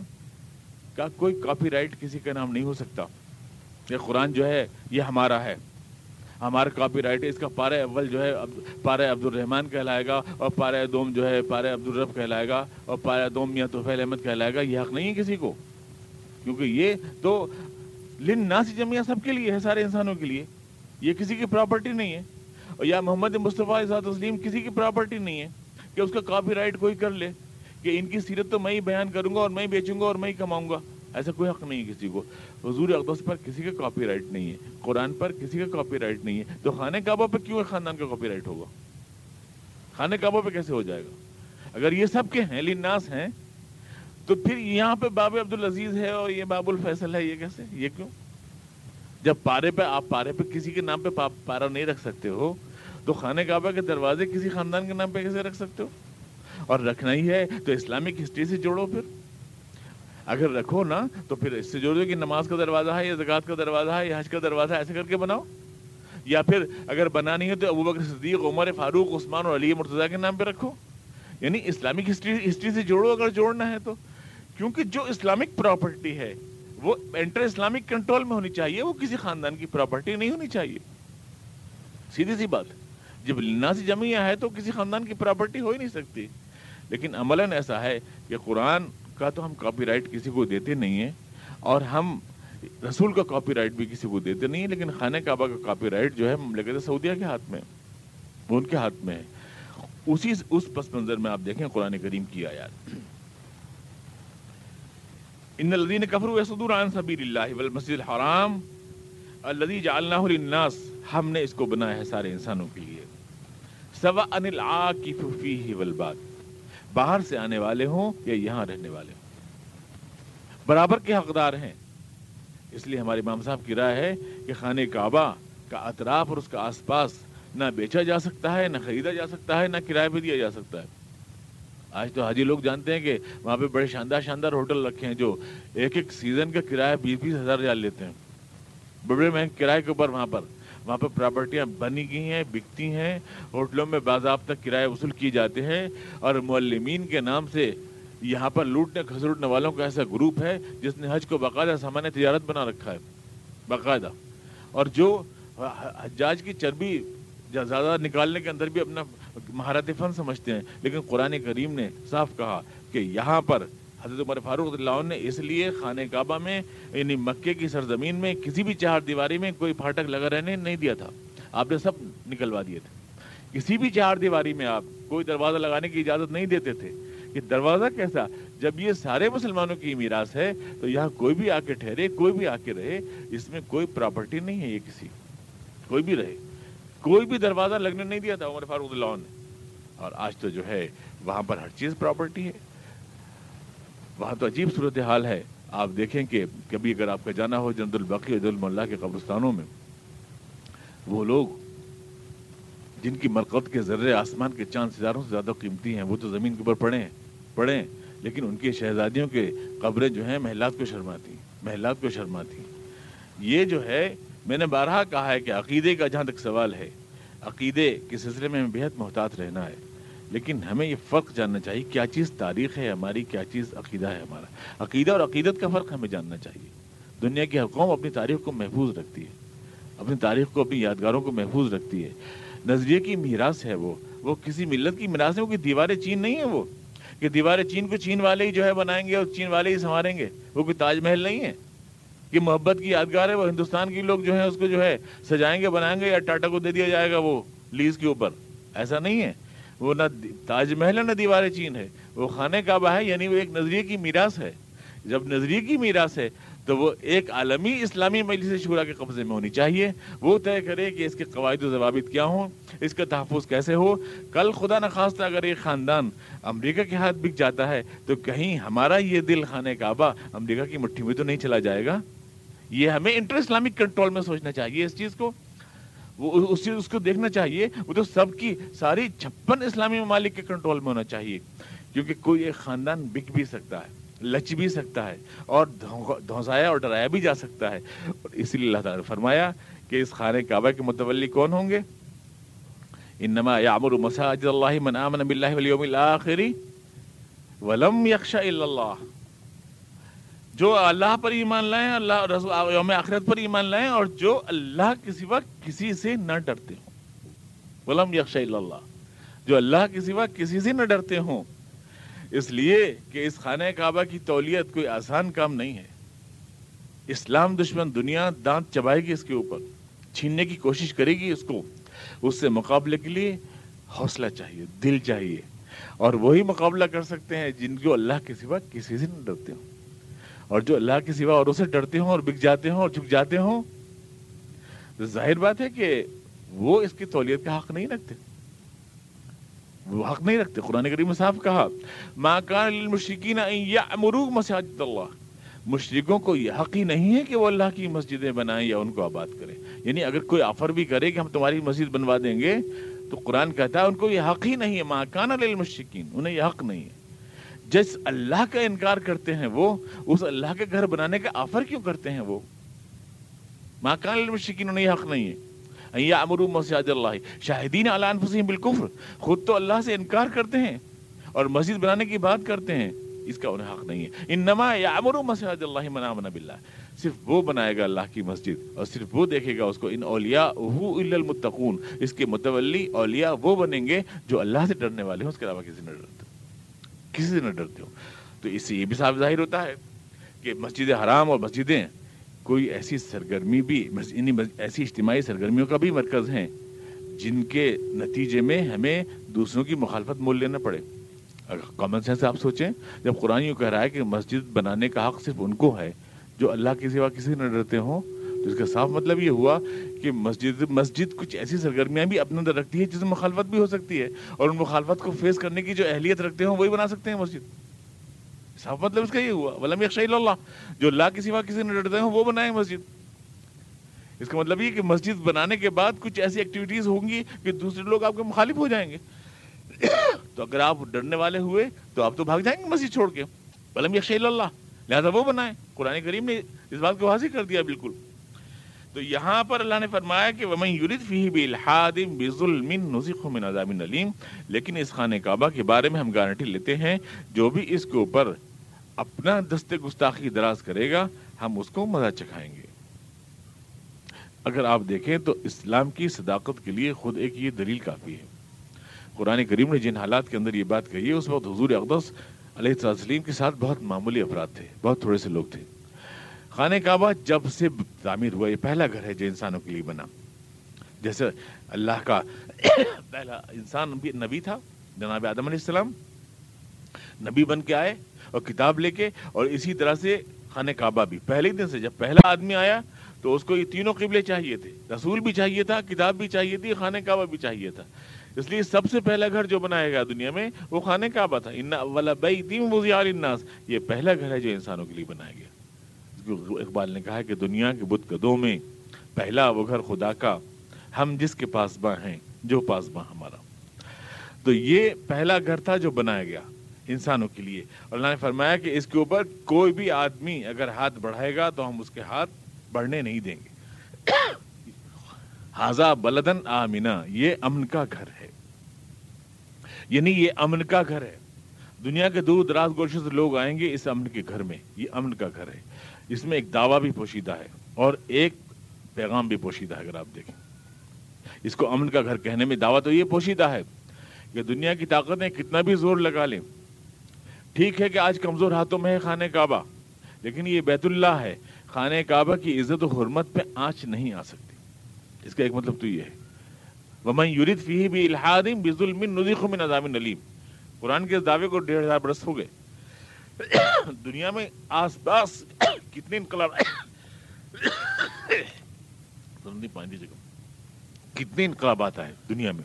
کا کوئی کاپی رائٹ کسی کا نام نہیں ہو سکتا۔ یہ قرآن جو ہے، یہ ہمارا ہے۔ ہمارا کاپی رائٹ ہے، اس کا پارہ اول جو ہے پارہ عبد الرحمٰن کہلائے گا اور پارہ دوم جو ہے، پارہ عبد الرب کہلائے گا اور پارہ دوم میاں توفیل احمد کہلائے گا۔ یہ حق نہیں ہے کسی کو۔ کیونکہ یہ تو لن ناسی جمعہ سب کے لیے ہے، سارے انسانوں کے لیے۔ یہ کسی کی پراپرٹی نہیں ہے۔ اور یا محمد مصطفیٰ تسلیم کسی کی پراپرٹی نہیں ہے کہ اس کا کاپی رائٹ کوئی کر لے، کہ ان کی سیرت تو میں ہی بیان کروں گا اور میں ہی بیچوں گا اور میں ہی کماؤں گا۔ ایسا کوئی حق نہیں ہے کسی کو۔ حضور اقدس پر کسی کا کاپی رائٹ نہیں ہے۔ قرآن پر کسی کا کاپی رائٹ نہیں ہے۔ تو خانہ کعبہ پہ کیوں خاندان کا کاپی رائٹ ہوگا؟ خانہ کعبہ پہ کیسے ہو جائے گا؟ اگر یہ سب کے ہیں لناس ہیں، تو پھر یہاں پہ باب عبد العزیز ہے اور یہ باب الفیصل ہے، یہ کیسے؟ یہ کیوں؟ جب پارے پہ آپ پارے پہ کسی کے نام پہ پارا نہیں رکھ سکتے ہو، تو خانہ کعبہ کے دروازے کسی خاندان کے نام پہ کیسے رکھ سکتے ہو؟ اور رکھنا ہی ہے، تو اسلامک ہسٹری سے جوڑو پھر۔ اگر رکھو نا، تو پھر اس سے جوڑ دو کہ نماز کا دروازہ ہے یا زکات کا دروازہ ہے یا حج کا دروازہ ہے، ایسے کر کے بناؤ۔ یا پھر اگر بنانی ہے تو ابو بکر صدیق، عمر فاروق، عثمان اور علی مرتضیٰ کے نام پہ رکھو۔ یعنی اسلامک ہسٹری ہسٹری سے جوڑو اگر جوڑنا ہے تو۔ کیونکہ جو اسلامک پراپرٹی ہے وہ انٹر اسلامک کنٹرول میں ہونی چاہیے، وہ کسی خاندان کی پراپرٹی نہیں ہونی چاہیے۔ سیدھی سی بات، جب ناسی جمعیہ ہے تو کسی خاندان کی پراپرٹی ہو ہی نہیں سکتی۔ لیکن عملاً ایسا ہے کہ قرآن کا تو ہم کاپی رائٹ کسی کو دیتے نہیں ہیں، اور ہم رسول کا کاپی رائٹ بھی کسی کو دیتے نہیں ہیں، لیکن خانہ کعبہ کا کاپی رائٹ جو ہے مملکت سعودیہ کے ہاتھ میں، وہ ان کے ہاتھ میں ہے۔ اسی اس پس منظر میں آپ دیکھیں قرآن کریم کی آیات۔ ان الذين كفروا يصدون عن سبيل الله والمسجد الحرام الذي جعلناه للناس ہم نے اس کو بنایا ہے سارے انسانوں کے لیے سوا ان العاکف فيه والباد باہر سے آنے والے ہوں یا یہاں رہنے والے ہوں برابر کے حقدار ہیں اس لیے ہمارے امام صاحب کی رائے ہے کہ خانہ کعبہ کا اطراف اور اس کا آس پاس نہ بیچا جا سکتا ہے نہ خریدا جا سکتا ہے نہ کرائے پہ دیا جا سکتا ہے آج تو حاجی لوگ جانتے ہیں کہ وہاں پہ بڑے شاندار شاندار ہوٹل رکھے ہیں جو ایک ایک سیزن کا کرایہ بیس بیس ہزار ریال لیتے ہیں۔ بڑے بڑے مہنگے کرائے کے اوپر وہاں پر، وہاں پہ پراپرٹیاں بنی گئی ہیں، بکتی ہیں، ہوٹلوں میں باضابطہ کرایہ وصول کیے جاتے ہیں اور معلمین کے نام سے یہاں پر لوٹنے کھسروٹنے والوں کا ایسا گروپ ہے جس نے حج کو باقاعدہ سامان تجارت بنا رکھا ہے، باقاعدہ۔ اور جو حجاج کی چربی زیادہ نکالنے کے اندر بھی اپنا مہارت فن سمجھتے ہیں، لیکن قرآن کریم نے صاف کہا کہ یہاں پر حضرت عمر فاروق اللہ نے اس لیے خانہ کعبہ میں یعنی مکے کی سرزمین میں کسی بھی چہار دیواری میں کوئی پھاٹک لگا رہنے نہیں دیا تھا۔ آپ نے سب نکلوا دیے تھے۔ کسی بھی چہار دیواری میں آپ کوئی دروازہ لگانے کی اجازت نہیں دیتے تھے۔ کہ دروازہ کیسا؟ جب یہ سارے مسلمانوں کی میراث ہے، تو یہاں کوئی بھی آ کے ٹھہرے، کوئی بھی آ کے رہے، اس میں کوئی پراپرٹی نہیں ہے یہ کسی، کوئی بھی رہے۔ کوئی بھی دروازہ لگنے نہیں دیا تھا، عمر فاروق اللہ نے۔ اور آج تو جو ہے، وہاں پر ہر چیز پراپرٹی ہے۔ وہاں تو عجیب صورت حال ہے۔ آپ دیکھیں کہ کبھی اگر آپ کا جانا ہو جند البقی عید اللہ کے قبرستانوں میں، وہ لوگ جن کی مرکت کے ذرے آسمان کے چاند ستاروں سے زیادہ قیمتی ہیں، وہ تو زمین کے اوپر پڑے ہیں پڑے ہیں۔ لیکن ان کی شہزادیوں کے قبریں جو ہیں، محلات کو شرماتی محلات کو شرماتی یہ جو ہے میں نے بارہا کہا ہے کہ عقیدے کا جہاں تک سوال ہے، عقیدے کے سلسلے میں بےحد محتاط رہنا ہے۔ لیکن ہمیں یہ فرق جاننا چاہیے کیا چیز تاریخ ہے ہماری، کیا چیز عقیدہ ہے ہمارا۔ عقیدہ اور عقیدت کا فرق ہمیں جاننا چاہیے۔ دنیا کی ہر قوم اپنی تاریخ کو محفوظ رکھتی ہے۔ اپنی تاریخ کو، اپنی یادگاروں کو محفوظ رکھتی ہے۔ نظریے کی میراث ہے وہ۔ وہ کسی ملت کی میراث ہے وہ دیوار چین نہیں ہے وہ۔ کہ دیوار چین کو چین والے ہی جو ہے بنائیں گے اور چین والے ہی سنواریں گے۔ وہ کوئی تاج محل نہیں ہے۔ کہ محبت کی یادگار ہے وہ ہندوستان کے لوگ جو ہے اس کو جو ہے سجائیں گے، بنائیں گے یا ٹاٹا کو دے دیا جائے گا وہ لیز کے اوپر۔ ایسا نہیں ہے۔ وہ نہ تاج محل ہے نہ دیوار چین ہے۔ وہ خانہ کعبہ ہے یعنی وہ ایک نظریے کی میراث ہے۔ جب نظریے کی میراث ہے تو وہ ایک عالمی اسلامی مجلس شورا کے قبضے میں ہونی چاہیے۔ وہ طے کرے کہ اس کے قواعد و ضوابط کیا ہوں، اس کا تحفظ کیسے ہو۔ کل خدا نخواستہ اگر ایک خاندان امریکہ کے ہاتھ بک جاتا ہے تو کہیں ہمارا یہ دل خانہ کعبہ امریکہ کی مٹھی میں تو نہیں چلا جائے گا؟ یہ ہمیں انٹر اسلامک کنٹرول میں سوچنا چاہیے، اس چیز کو، وہ اس چیز اس کو دیکھنا چاہیے، وہ تو سب کی ساری چھپن اسلامی ممالک کے کنٹرول میں ہونا چاہیے، کیونکہ کوئی ایک خاندان بک بھی سکتا ہے، لچ بھی سکتا ہے، اور دھوسایا اور ڈرایا بھی جا سکتا ہے۔ اور اسی لیے اللہ تعالیٰ نے فرمایا کہ اس خانہ کعبہ کے متولی کون ہوں گے؟ انما یعمر مساجد اللہ من آمن باللہ والیوم الاخر ولم یخشى الا اللہ۔ جو اللہ پر ایمان لائیں، اللہ رسول یوم آخرت پر ایمان لائیں اور جو اللہ کے سوا کسی سے نہ ڈرتے ہوں۔ ولم یخشى الا اللہ۔ جو اللہ کے سوا کسی سے نہ ڈرتے ہوں۔ اس لیے کہ اس خانہ کعبہ کی تولیت کوئی آسان کام نہیں ہے۔ اسلام دشمن دنیا دانت چبائے گی اس کے اوپر۔ چھیننے کی کوشش کرے گی اس کو۔ اس سے مقابلے کے لیے حوصلہ چاہیے، دل چاہیے۔ اور وہی مقابلہ کر سکتے ہیں جن کو اللہ کے سوا کسی سے نہ ڈرتے ہوں۔ اور جو اللہ کے سوا اور اسے ڈرتے ہوں اور بک جاتے ہوں اور جھک جاتے ہوں، تو ظاہر بات ہے کہ وہ اس کی تولیت کا حق نہیں رکھتے۔ وہ حق نہیں رکھتے۔ قرآن کریم صاحب کہا، ما کان للمشرکین ان یعمروا مساجد اللہ. مشرکوں کو یہ حق ہی نہیں ہے کہ وہ اللہ کی مسجدیں بنائیں یا ان کو آباد کریں۔ یعنی اگر کوئی آفر بھی کرے کہ ہم تمہاری مسجد بنوا دیں گے، تو قرآن کہتا ہے ان کو یہ حق ہی نہیں ہے۔ ما کان للمشرکین، انہیں یہ حق نہیں ہے۔ جس اللہ کا انکار کرتے ہیں وہ، اس اللہ کے گھر بنانے کا آفر کیوں کرتے ہیں وہ؟ ما کان للمشرکین، انہیں حق نہیں ہے۔ امرو مساجد اللہ، شاہدین علی انفسہم بالکفر، خود تو اللہ سے انکار کرتے ہیں اور مسجد بنانے کی بات کرتے ہیں، اس کا انہیں حق نہیں ہے۔ انما یعمرو مساجد اللہ من باللہ۔ صرف وہ بنائے گا اللہ کی مسجد اور صرف وہ دیکھے گا اس کو۔ ان اولیاء الا المتقون، اس کے متولی اولیاء وہ بنیں گے جو اللہ سے ڈرنے والے ہیں اس کے علاوہ کسی نہ ڈرتے۔ کسی سے نہ ڈرتے ہو تو اس سے یہ بھی صاف ظاہر ہوتا ہے کہ مسجد حرام اور مسجدیں کوئی ایسی سرگرمی بھی یعنی ایسی اجتماعی سرگرمیوں کا بھی مرکز ہیں جن کے نتیجے میں ہمیں دوسروں کی مخالفت مول لینا پڑے۔ کامن سینس آپ سوچیں، جب قرآن یوں کہہ رہا ہے کہ مسجد بنانے کا حق صرف ان کو ہے جو اللہ کے سوا کسی نہ ڈرتے ہوں تو اس کا صاف مطلب یہ ہوا کہ مسجد مسجد کچھ ایسی سرگرمیاں بھی اپنے اندر رکھتی ہے جس میں مخالفت بھی ہو سکتی ہے اور ان مخالفت کو فیس کرنے کی جو اہلیت رکھتے ہوں وہی بنا سکتے ہیں مسجد۔ صاف مطلب اس کا یہ ہوا۔ ولم یخشی اللہ۔ جو اللہ کے سوا کسی نے ڈرتے ہیں، وہ بنائیں مسجد۔ اس کا مطلب یہ کہ مسجد بنانے کے بعد کچھ ایسی ایکٹیویٹیز ہوں گی کہ دوسرے لوگ آپ کے مخالف ہو جائیں گے۔ تو اگر آپ ڈرنے والے ہوئے، تو آپ تو بھاگ جائیں گے مسجد چھوڑ کے۔ بلم یکش اللہ۔ لہٰذا وہ بنائے قرآن کریم نے اس بات کو واضح کر دیا بالکل۔ تو یہاں پر اللہ نے فرمایا کہ ومن یرید فیہ بالحاد بظلم نزق من عذاب علیم لیکن اس خانہ کعبہ کے بارے میں ہم گارنٹی لیتے ہیں جو بھی اس کے اوپر اپنا دست گستاخی دراز کرے گا، ہم اس کو مزہ چکھائیں گے۔ اگر آپ دیکھیں تو اسلام کی صداقت کے لیے خود ایک یہ دلیل کافی ہے۔ قرآن کریم نے جن حالات کے اندر یہ بات کہی ہے، اس وقت حضور اقدس علیہ السلام کے ساتھ بہت معمولی افراد تھے، بہت تھوڑے سے لوگ تھے۔ خانہ کعبہ جب سے تعمیر ہوا، یہ پہلا گھر ہے جو انسانوں کے لیے بنا۔ جیسے اللہ کا پہلا انسان بھی نبی تھا، جناب آدم علیہ السلام۔ نبی بن کے آئے اور کتاب لے کے، اور اسی طرح سے خانہ کعبہ بھی۔ پہلے دن سے جب پہلا آدمی آیا، تو اس کو یہ تینوں قبلے چاہیے تھے۔ رسول بھی چاہیے تھا، کتاب بھی چاہیے تھی، خانہ کعبہ بھی چاہیے تھا۔ اس لیے سب سے پہلا گھر جو بنایا گیا دنیا میں، وہ خانہ کعبہ تھا۔ ان الناس یہ پہلا گھر ہے جو انسانوں کے لیے بنایا گیا۔ اقبال نے کہا کہ دنیا کے بت قدوں میں پہلا وہ گھر خدا کا، ہم جس کے پاس باں ہیں، جو پاس باں ہمارا۔ تو یہ پہلا گھر تھا جو بنایا گیا انسانوں کے لیے۔ اور اللہ نے فرمایا کہ اس کے اوپر کوئی بھی آدمی اگر ہاتھ بڑھائے گا تو ہم اس کے ہاتھ بڑھنے نہیں دیں گے۔ ہاضا بلدن آمنا یہ امن کا گھر ہے۔ یعنی یہ امن کا گھر ہے۔ دنیا کے دور دراز گوشے سے لوگ آئیں گے اس امن کے گھر میں، یہ امن کا گھر ہے۔ اس میں ایک دعویٰ بھی پوشیدہ ہے اور ایک پیغام بھی پوشیدہ ہے، اگر آپ دیکھیں۔ اس کو امن کا گھر کہنے میں دعویٰ تو یہ پوشیدہ ہے کہ دنیا کی طاقتیں کتنا بھی زور لگا لیں ٹھیک ہے کہ آج کمزور ہاتھوں میں ہے خانہ کعبہ، لیکن یہ بیت اللہ ہے۔ خانہ کعبہ کی عزت و حرمت پہ آنچ نہیں آ سکتی۔ اس کا ایک مطلب تو یہ ہے۔ ومن یرید فیہ بی الحاد بظلم نذیق من عذاب علیم قرآن کے اس دعوے کو ڈیڑھ ہزار برس ہو گئے۔ دنیا میں آس پاس کتنے انقلاب کتنے انقلابات آئے دنیا میں؟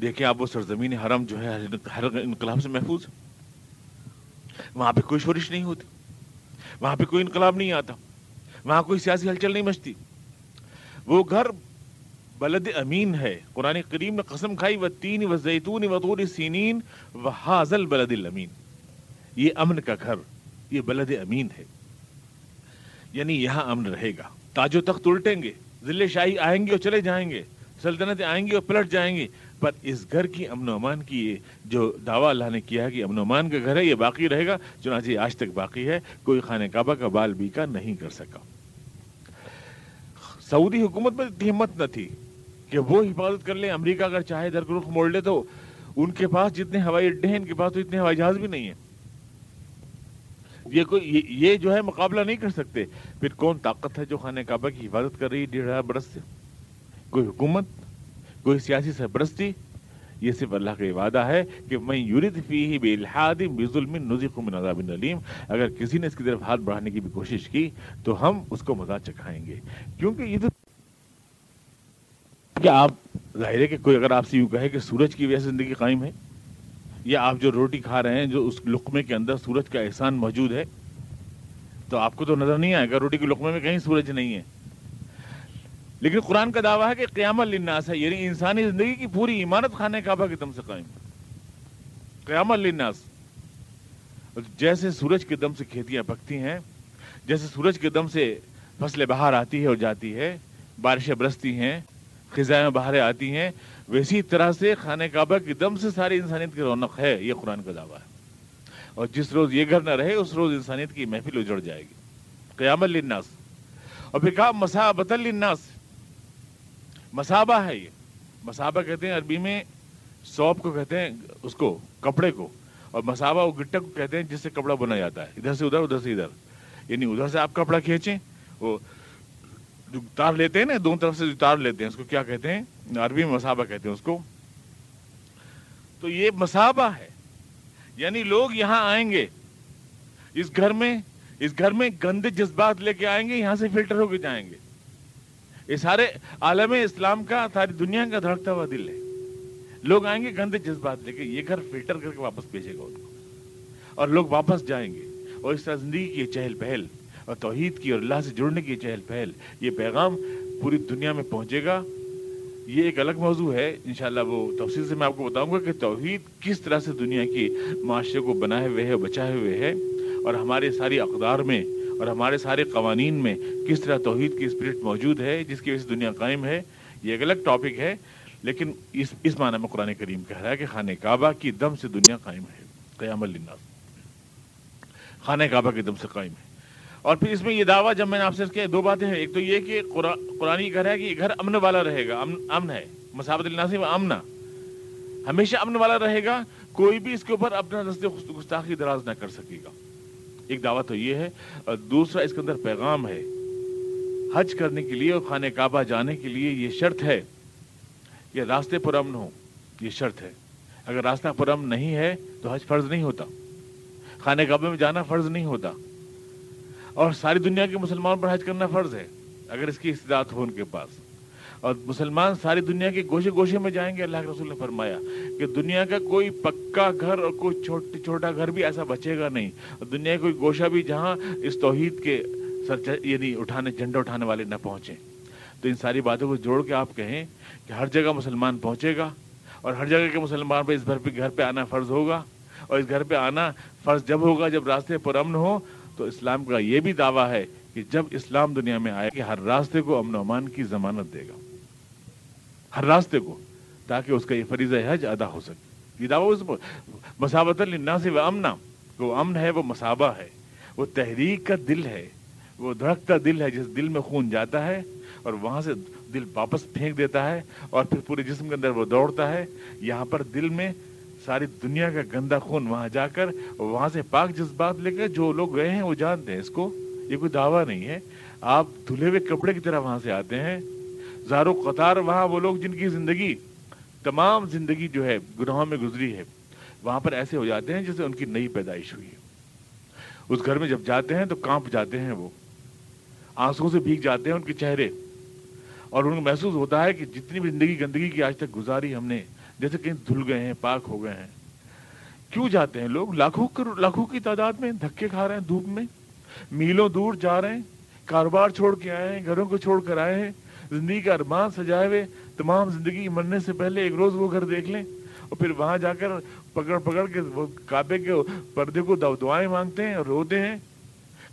دیکھیں آپ وہ سرزمین حرم جو ہے، ہر انقلاب سے محفوظ وہاں پہ کوئی شورش نہیں ہوتی۔ وہاں پہ کوئی انقلاب نہیں آتا۔ وہاں کوئی سیاسی ہلچل نہیں مچتی۔ وہ گھر بلد امین ہے۔ قرآن کریم نے قسم کھائی و تین و زیتون و طور سینین و حاضل بلد الامین یہ امن کا گھر، یہ بلد امین ہے۔ یعنی یہاں امن رہے گا۔ تاج و تخت الٹیں گے ضلع شاہی آئیں گے اور چلے جائیں گے، سلطنتیں آئیں گی اور پلٹ جائیں گی پر اس گھر کی امن و امان کی یہ جو دعویٰ اللہ نے کیا ہے کہ امن و امان کا گھر ہے، یہ باقی رہے گا۔ چنانچہ آج تک باقی ہے، کوئی خانہ کعبہ کا بال بیکا نہیں کر سکا۔ سعودی حکومت میں اتنی ہمت نہ تھی کہ وہ حفاظت کر لیں امریکہ اگر چاہے در رخ موڑ لے تو ان کے پاس جتنے ہوائی اڈے ہیں، ان کے پاس تو اتنے ہوائی جہاز بھی نہیں ہیں۔ یہ کوئی یہ جو ہے مقابلہ نہیں کر سکتے۔ پھر کون طاقت ہے جو خانہ کعبہ کی حفاظت کر رہی ہے ڈیڑھ ہزار برس سے؟ کوئی حکومت؟ کوئی سیاسی سرپرستی؟ یہ صرف اللہ کا وعدہ ہے کہ میں یورد فی بے الحاد بظلم نذیق من عذاب علیم اگر کسی نے اس کی طرف ہاتھ بڑھانے کی بھی کوشش کی تو ہم اس کو مزہ چکھائیں گے۔ کیونکہ یہ تو کہ آپ ظاہر ہے کہ کوئی اگر آپ سے یوں کہے کہ سورج کی وجہ سے زندگی قائم ہے۔ یا آپ جو روٹی کھا رہے ہیں جو اس لقمے کے اندر سورج کا احسان موجود ہے، تو آپ کو تو نظر نہیں آئے گا، روٹی کے لقمے میں کہیں سورج نہیں ہے۔ لیکن قرآن کا دعویٰ ہے کہ قیام الناس ہے یعنی انسانی زندگی کی پوری عمارت خانہ کعبہ کے دم سے قائم۔ قیام الناس جیسے سورج کے دم سے کھیتیاں پکتی ہیں، جیسے سورج کے دم سے فصل بہار آتی ہے اور جاتی ہے بارشیں برستی ہیں خزائیں بہاریں آتی ہیں ویسی طرح سے خانہ کعبہ کی دم سے ساری انسانیت کی رونق ہے، یہ قرآن کا دعویٰ ہے۔ اور جس روز یہ گھر نہ رہے، اس روز انسانیت کی محفل اجڑ جائے گی۔ قیام الناس اور پھر کہا مسابت الناس مسابہ ہے یہ۔ مسابہ کہتے ہیں عربی میں سوپ کو کہتے ہیں، اس کو، کپڑے کو۔ اور مسابہ وہ گٹا کو کہتے ہیں جس سے کپڑا بنا جاتا ہے۔ ادھر سے ادھر ادھر سے ادھر۔ یعنی ادھر سے آپ کپڑا کھینچیں، وہ جو تار لیتے ہیں نا دونوں طرف سے جو تار لیتے ہیں، اس کو کیا کہتے ہیں؟ عربی میں مسابہ کہتے ہیں اس کو۔ تو یہ مسابہ ہے۔ یعنی لوگ یہاں آئیں گے۔ اس گھر میں، اس گھر میں گندے جذبات لے کے آئیں گے، یہاں سے فلٹر ہو کے جائیں گے۔ یہ سارے عالم اسلام کا، ساری دنیا کا دھڑکتا ہوا دل ہے۔ لوگ آئیں گے گندے جذبات لے کے، یہ گھر فلٹر کر کے واپس بھیجے گا ان کو۔ اور لوگ واپس جائیں گے۔ اور اس طرح زندگی کی چہل پہل، اور توحید کی اور اللہ سے جڑنے کی چہل پہل، یہ پیغام پوری دنیا میں پہنچے گا۔ یہ ایک الگ موضوع ہے۔ انشاءاللہ وہ تفصیل سے میں آپ کو بتاؤں گا کہ توحید کس طرح سے دنیا کی معاشرے کو بنائے ہوئے ہے، بچائے ہوئے ہے اور ہمارے ساری اقدار میں اور ہمارے سارے قوانین میں کس طرح توحید کی اسپرٹ موجود ہے، جس کی وجہ سے دنیا قائم ہے، یہ ایک الگ ٹاپک ہے۔ لیکن اس اس معنی میں قرآن کریم کہہ رہا ہے کہ خانہ کعبہ کی دم سے دنیا قائم ہے قیام الناس خانہ کعبہ کے دم سے قائم ہے۔ اور پھر اس میں یہ دعویٰ جب میں نے آپ سے کیا دو باتیں ہیں، ایک تو یہ کہ قرآن کہہ رہا ہے کہ یہ گھر امن والا رہے گا، امن امن ہے۔ مسابت الناسی میں امنا ہمیشہ امن والا رہے گا، کوئی بھی اس کے اوپر اپنا رستے گستاخی دراز نہ کر سکے گا۔ ایک دعویٰ تو یہ ہے، اور دوسرا اس کے اندر پیغام ہے۔ حج کرنے کے لیے اور خانہ کعبہ جانے کے لیے یہ شرط ہے کہ راستے پر امن ہو، یہ شرط ہے۔ اگر راستہ پر امن نہیں ہے تو حج فرض نہیں ہوتا۔ خانہ کعبے میں جانا فرض نہیں ہوتا۔ اور ساری دنیا کے مسلمان پر حج کرنا فرض ہے، اگر اس کی استداعت ہو ان کے پاس۔ اور مسلمان ساری دنیا کے گوشے گوشے میں جائیں گے، اللہ کے رسول نے فرمایا کہ دنیا کا کوئی پکا گھر اور کوئی چھوٹا گھر بھی ایسا بچے گا نہیں۔ اور دنیا کا کوئی گوشہ بھی جہاں اس توحید کے سر یعنی اٹھانے، جھنڈا اٹھانے والے نہ پہنچے تو ان ساری باتوں کو جوڑ کے آپ کہیں کہ ہر جگہ مسلمان پہنچے گا اور ہر جگہ کے مسلمان پہ اس گھر پہ گھر پہ آنا فرض ہوگا۔ اور اس گھر پہ آنا فرض جب ہوگا جب راستے پر امن ہو تو اسلام کا یہ بھی دعویٰ ہے کہ جب اسلام دنیا میں آئے کہ ہر راستے کو امن و امان کی ضمانت دے گا۔ ہر راستے کو، تاکہ اس کا یہ فریضہ حج ادا ہو سکے۔ یہ دعویٰ اس مساوت سے وہ امنا وہ امن ہے وہ مسابہ ہے۔ وہ تحریک کا دل ہے، وہ دھڑکتا دل ہے جس دل میں خون جاتا ہے اور وہاں سے دل واپس پھینک دیتا ہے اور پھر پورے جسم کے اندر وہ دوڑتا ہے۔ یہاں پر دل میں ساری دنیا کا گندا خون وہاں جا کر وہاں سے پاک جذبات لے کر جو لوگ گئے ہیں وہ جانتے ہیں اس کو۔ یہ کوئی دعویٰ نہیں ہے۔ آپ دھلے ہوئے کپڑے کی طرح وہاں سے آتے ہیں۔ زارو قطار وہاں وہ لوگ جن کی زندگی تمام زندگی جو ہے گناہوں میں گزری ہے، وہاں پر ایسے ہو جاتے ہیں جیسے ان کی نئی پیدائش ہوئی ہے۔ اس گھر میں جب جاتے ہیں تو کانپ جاتے ہیں وہ۔ آنسو سے بھیگ جاتے ہیں ان کے چہرے۔ اور ان کو محسوس ہوتا ہے کہ جتنی بھی زندگی گندگی کی آج تک گزاری ہم نے جیسے کہیں دھل گئے ہیں، پاک ہو گئے ہیں۔ کیوں جاتے ہیں لوگ؟ لاکھوں لاکھوں کی تعداد میں دھکے کھا رہے ہیں دھوپ میں۔ میلوں دور جا رہے ہیں، کاروبار چھوڑ کے آئے ہیں، گھروں کو چھوڑ کر آئے ہیں۔ زندگی کا ارمان سجائے ہوئے تمام زندگی مرنے سے پہلے ایک روز وہ گھر دیکھ لیں۔ اور پھر وہاں جا کر پکڑ پکڑ کے وہ کعبے کے پردے کو دعائیں مانگتے ہیں اور روتے ہیں۔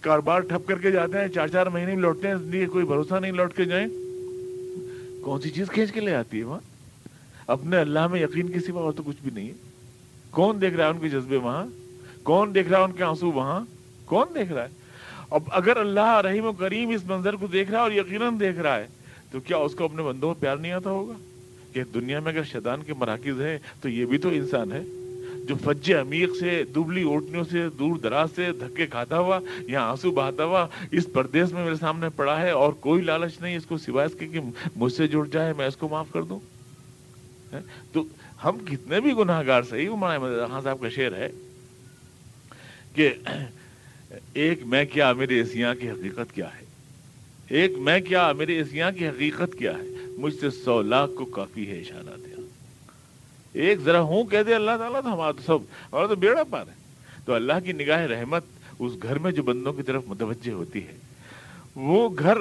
کاروبار ٹھپ کر کے جاتے ہیں، چار چار مہینے لوٹتے ہیں، زندگی کوئی بھروسہ نہیں لوٹ کے جائیں۔ کون سی چیز کھینچ کے لے آتی ہے وہاں؟ اپنے اللہ میں یقین کے سوا اور تو کچھ بھی نہیں ہے۔ کون دیکھ رہا ہے ان کے جذبے وہاں؟ کون دیکھ رہا ہے ان کے آنسو وہاں؟ کون دیکھ رہا ہے؟ اب اگر اللہ رحیم و کریم اس منظر کو دیکھ رہا ہے اور یقیناً دیکھ رہا ہے، تو کیا اس کو اپنے بندوں میں پیار نہیں آتا ہوگا؟ کہ دنیا میں اگر شیطان کے مراکز ہیں، تو یہ بھی تو انسان ہے۔ جو فج عمیق سے، دبلی اوٹنیوں سے، دور دراز سے دھکے کھاتا ہوا یہاں آنسو بہاتا ہوا اس پردیس میں میرے سامنے پڑا ہے اور کوئی لالچ نہیں اس کو سوائے اس کے کہ مجھ سے جڑ جائے، میں اس کو معاف کر دوں۔ تو ہم کتنے بھی گناہ گار صحیح خان صاحب کا شعر ہے کہ ایک میں کیا میرے ایسیاں کی حقیقت کیا ہے؟ ایک میں کیا میرے ایسیاں کی حقیقت کیا ہے؟ مجھ سے سو لاکھ کو کافی ہے اشارہ دیا ایک ذرا ہوں کہہ دے اللہ تعالیٰ تو ہمارا تو سب، ہمارا تو بیڑا پار ہے۔ تو اللہ کی نگاہ رحمت اس گھر میں جو بندوں کی طرف متوجہ ہوتی ہے، وہ گھر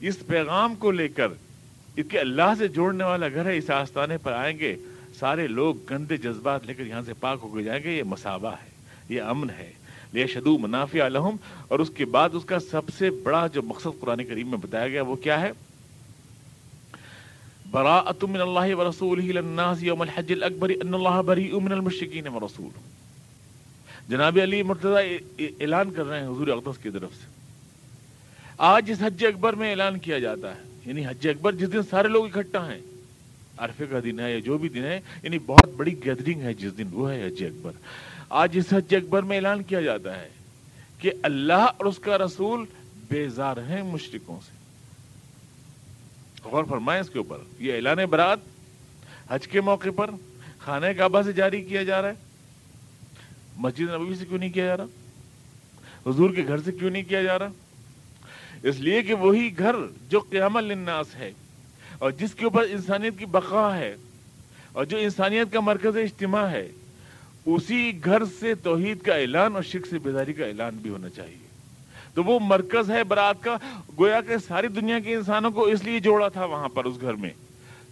اس پیغام کو لے کر کہ اللہ سے جوڑنے والا گھر ہے، اس آستانے پر آئیں گے۔ سارے لوگ گندے جذبات لے کر یہاں سے پاک ہو کے جائیں گے۔ یہ مسابہ ہے، یہ امن ہے۔ یہ شدو منافع الحم اور اس کے بعد اس کا سب سے بڑا جو مقصد قرآن کریم میں بتایا گیا، وہ کیا ہے؟ براءت من اللہ ورسولہ للناس یوم الحج الاکبر، ان اللہ بریء من المشرکین ورسول جناب علی مرتضی اعلان کر رہے ہیں حضور اقدس کی طرف سے۔ آج اس حج اکبر میں اعلان کیا جاتا ہے۔ یعنی حج اکبر جس دن سارے لوگ اکٹھا ہیں، عرفے کا دن ہے یا جو بھی دن ہے یعنی بہت بڑی گیدرنگ ہے جس دن وہ ہے حج اکبر۔ آج اس حج اکبر میں اعلان کیا جاتا ہے کہ اللہ اور اس کا رسول بیزار ہیں مشرقوں سے۔ غور فرمائیں اس کے اوپر، یہ اعلان برات حج کے موقع پر خانہ کعبہ سے جاری کیا جا رہا ہے۔ مسجد نبوی سے کیوں نہیں کیا جا رہا؟ حضور کے گھر سے کیوں نہیں کیا جا رہا؟ اس لیے کہ وہی گھر جو قیام الناس ہے اور جس کے اوپر انسانیت کی بقا ہے اور جو انسانیت کا مرکز اجتماع ہے، اسی گھر سے توحید کا اعلان اور شرک سے بیداری کا اعلان بھی ہونا چاہیے۔ تو وہ مرکز ہے برات کا، گویا کہ ساری دنیا کے انسانوں کو اس لیے جوڑا تھا وہاں پر، اس گھر میں،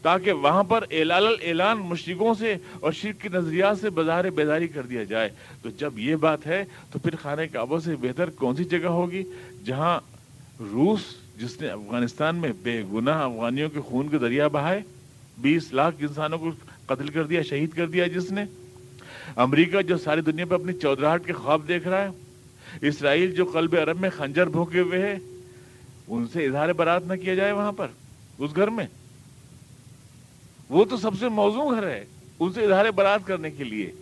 تاکہ وہاں پر اعلال اعلان مشرقوں سے اور شرک کی نظریات سے بازار بیداری کر دیا جائے۔ تو جب یہ بات ہے، تو پھر خانہ کعبہ سے بہتر کون سی جگہ ہوگی؟ جہاں روس، جس نے افغانستان میں بے گناہ افغانیوں کے خون کے دریا بہائے، بیس لاکھ انسانوں کو قتل کر دیا، شہید کر دیا جس نے۔ امریکہ جو ساری دنیا پہ اپنی چودراہٹ کے خواب دیکھ رہا ہے، اسرائیل جو قلب عرب میں خنجر بھوکے ہوئے ہے ان سے اظہار برات نہ کیا جائے وہاں پر، اس گھر میں۔ وہ تو سب سے موزوں گھر ہے، ان سے اظہار برات کرنے کے لیے۔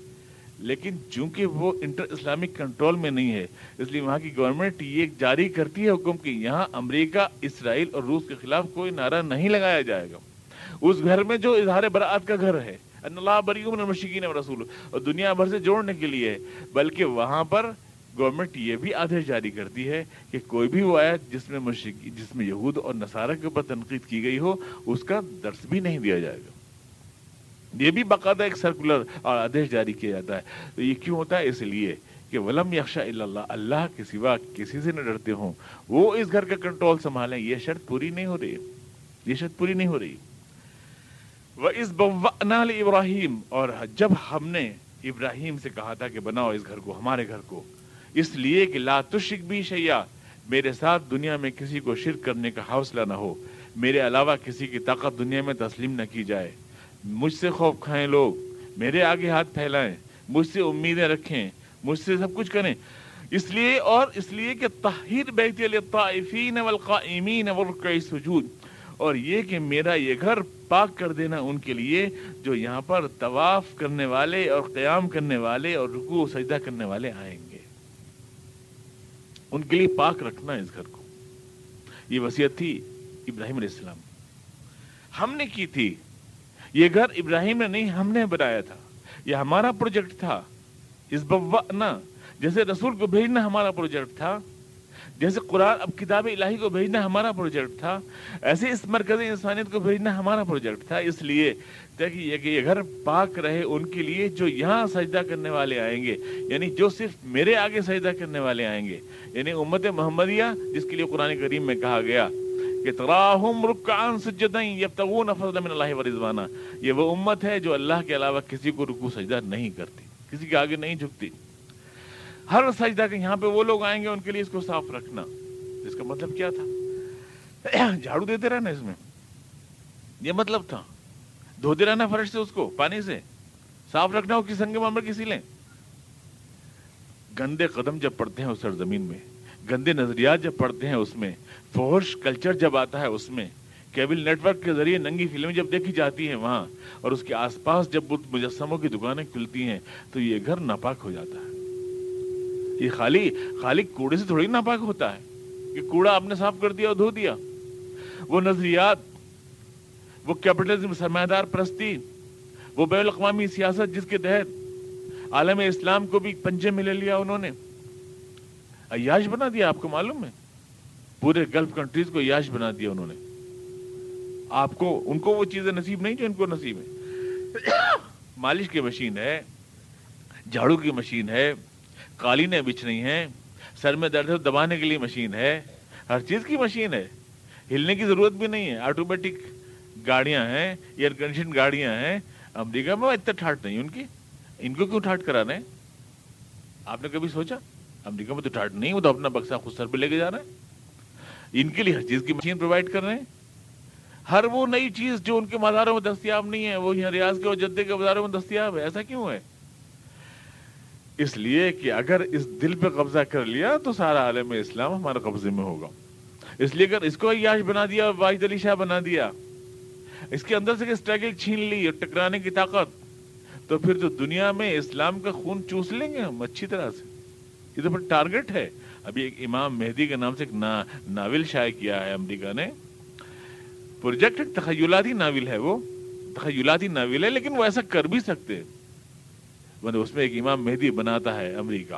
لیکن چونکہ وہ انٹر اسلامک کنٹرول میں نہیں ہے، اس لیے وہاں کی گورنمنٹ یہ جاری کرتی ہے حکم کہ یہاں امریکہ، اسرائیل اور روس کے خلاف کوئی نعرہ نہیں لگایا جائے گا۔ اس گھر میں جو اظہار برات کا گھر ہے اللہ بریوم المشکین رسول، اور دنیا بھر سے جوڑنے کے لیے، بلکہ وہاں پر گورنمنٹ یہ بھی آدیش جاری کرتی ہے کہ کوئی بھی وہ آیت جس میں مشرقی جس میں یہود اور نصارہ کے اوپر تنقید کی گئی ہو، اس کا درس بھی نہیں دیا جائے گا۔ یہ بھی باقاعدہ ایک سرکولر اور آدیش جاری کیا جاتا ہے۔ تو یہ کیوں ہوتا ہے؟ اس لیے کہ ولم یکشا اللہ اللہ کے سوا کسی سے نہ ڈرتے ہوں۔ وہ اس گھر کا کنٹرول سنبھالیں، یہ شرط پوری نہیں ہو رہی۔ یہ شرط پوری نہیں ہو رہی۔ وہ اس ابراہیم اور جب ہم نے ابراہیم سے کہا تھا کہ بناؤ اس گھر کو، ہمارے گھر کو، اس لیے کہ لا تشک بھی شیا میرے ساتھ دنیا میں کسی کو شرک کرنے کا حوصلہ نہ ہو، میرے علاوہ کسی کی طاقت دنیا میں تسلیم نہ کی جائے۔ مجھ سے خوف کھائیں لوگ، میرے آگے ہاتھ پھیلائیں، مجھ سے امیدیں رکھیں، مجھ سے سب کچھ کریں۔ اس لیے اور اس لیے کہ تحیر بیت للطائفین والقائمین والرکع سجود اور یہ کہ میرا یہ گھر پاک کر دینا ان کے لیے جو یہاں پر طواف کرنے والے اور قیام کرنے والے اور رکوع سجدہ کرنے والے آئیں گے۔ ان کے لیے پاک رکھنا اس گھر کو۔ یہ وصیت تھی ابراہیم علیہ السلام۔ ہم نے کی تھی یہ گھر ابراہیم نے نہیں، ہم نے بنایا تھا۔ یہ ہمارا پروجیکٹ تھا۔ اس بوانا، جیسے رسول کو بھیجنا ہمارا پروجیکٹ تھا۔ جیسے قرآن اب کتاب الہی کو بھیجنا ہمارا پروجیکٹ تھا۔ ایسے اس مرکزی انسانیت کو بھیجنا ہمارا پروجیکٹ تھا۔ اس لیے تاکہ یہ گھر پاک رہے ان کے لیے جو یہاں سجدہ کرنے والے آئیں گے۔ یعنی جو صرف میرے آگے سجدہ کرنے والے آئیں گے۔ یعنی امت محمدیہ، جس کے لیے قرآن کریم میں کہا گیا۔ کہ تراہم رکعان یبتغون فضلا من اللہ ورضوانہ یہ وہ امت ہے جو اللہ کے علاوہ کسی کو رکو سجدہ نہیں کرتی، کسی کے آگے نہیں جھکتی۔ ہر سجدہ کے یہاں پہ وہ لوگ آئیں گے، ان کے لیے اس کو صاف رکھنا۔ اس کا مطلب کیا تھا؟ جھاڑو دیتے رہنا اس میں۔ یہ مطلب تھا۔ دھوتے رہنا فرش سے اس کو، پانی سے۔ صاف رکھنا ہو کسی سنگ معاملہ کسی لیں۔ گندے قدم جب پڑتے ہیں اس سرزمین میں گندے نظریات جب پڑتے ہیں اس میں فوش کلچر جب آتا ہے اس میں کیبل نیٹ ورک کے ذریعے ننگی فلمیں جب دیکھی جاتی ہیں وہاں، اور اس کے آس پاس جب مجسموں کی دکانیں کھلتی ہیں، تو یہ گھر ناپاک ہو جاتا ہے۔ یہ خالی خالی کوڑے سے تھوڑی ناپاک ہوتا ہے کہ کوڑا آپ نے صاف کر دیا اور دھو دیا۔ وہ نظریات، وہ کیپٹلزم سرمایہ دار پرستی، وہ بین الاقوامی سیاست جس کے تحت عالم اسلام کو بھی پنجے میں لے لیا انہوں نے۔ عیاش بنا دیا آپ کو معلوم ہے؟ پورے گلف کنٹریز کو عیاش بنا دیا انہوں نے۔ آپ کو، ان کو وہ چیزیں نصیب نہیں جو ان کو نصیب ہے مالش کی مشین ہے، جھاڑو کی مشین ہے، قالینیں بچھ رہی ہیں، سر میں درد دبانے کے لیے مشین ہے۔ ہر چیز کی مشین ہے۔ ہلنے کی ضرورت بھی نہیں ہے۔ آٹومیٹک گاڑیاں ہیں ایئر کنڈیشن گاڑیاں ہیں۔ امریکہ میں اتنا ٹھاٹ نہیں، ان کی، ان کو کیوں ٹھاٹ کرانا ہے آپ نے کبھی سوچا؟ امریکہ میں تو ٹھاٹ نہیں وہ تو اپنا بکسا خود سر پہ لے کے جا رہے ہیں۔ ان کے لیے ہر چیز کی مشین پرووائڈ کر رہے ہیں۔ ہر وہ نئی چیز جو ان کے بازاروں میں دستیاب نہیں ہے، وہ یہاں ریاض کے اور جدے کے بازاروں میں دستیاب ہے۔ ایسا کیوں ہے؟ اس لیے کہ اگر اس دل پہ قبضہ کر لیا تو سارا عالم اسلام ہمارے قبضے میں ہوگا۔ اس لیے اگر اس کو یاش بنا دیا، واحد علی شاہ بنا دیا، اس کے اندر سے اسٹرگل چھین لی اور ٹکرانے کی طاقت، تو پھر تو دنیا میں اسلام کا خون چوس لیں گے ہم، اچھی طرح سے۔ یہ تو پھر ٹارگٹ ہے۔ ابھی ایک امام مہدی کے نام سے ایک ناول شائع کیا ہے امریکہ نے۔ پروجیکٹ تخیلاتی ناول ہے وہ۔ تخیلاتی ناول ہے، لیکن وہ ایسا کر بھی سکتے۔ مطلب اس میں ایک امام مہدی بناتا ہے امریکہ۔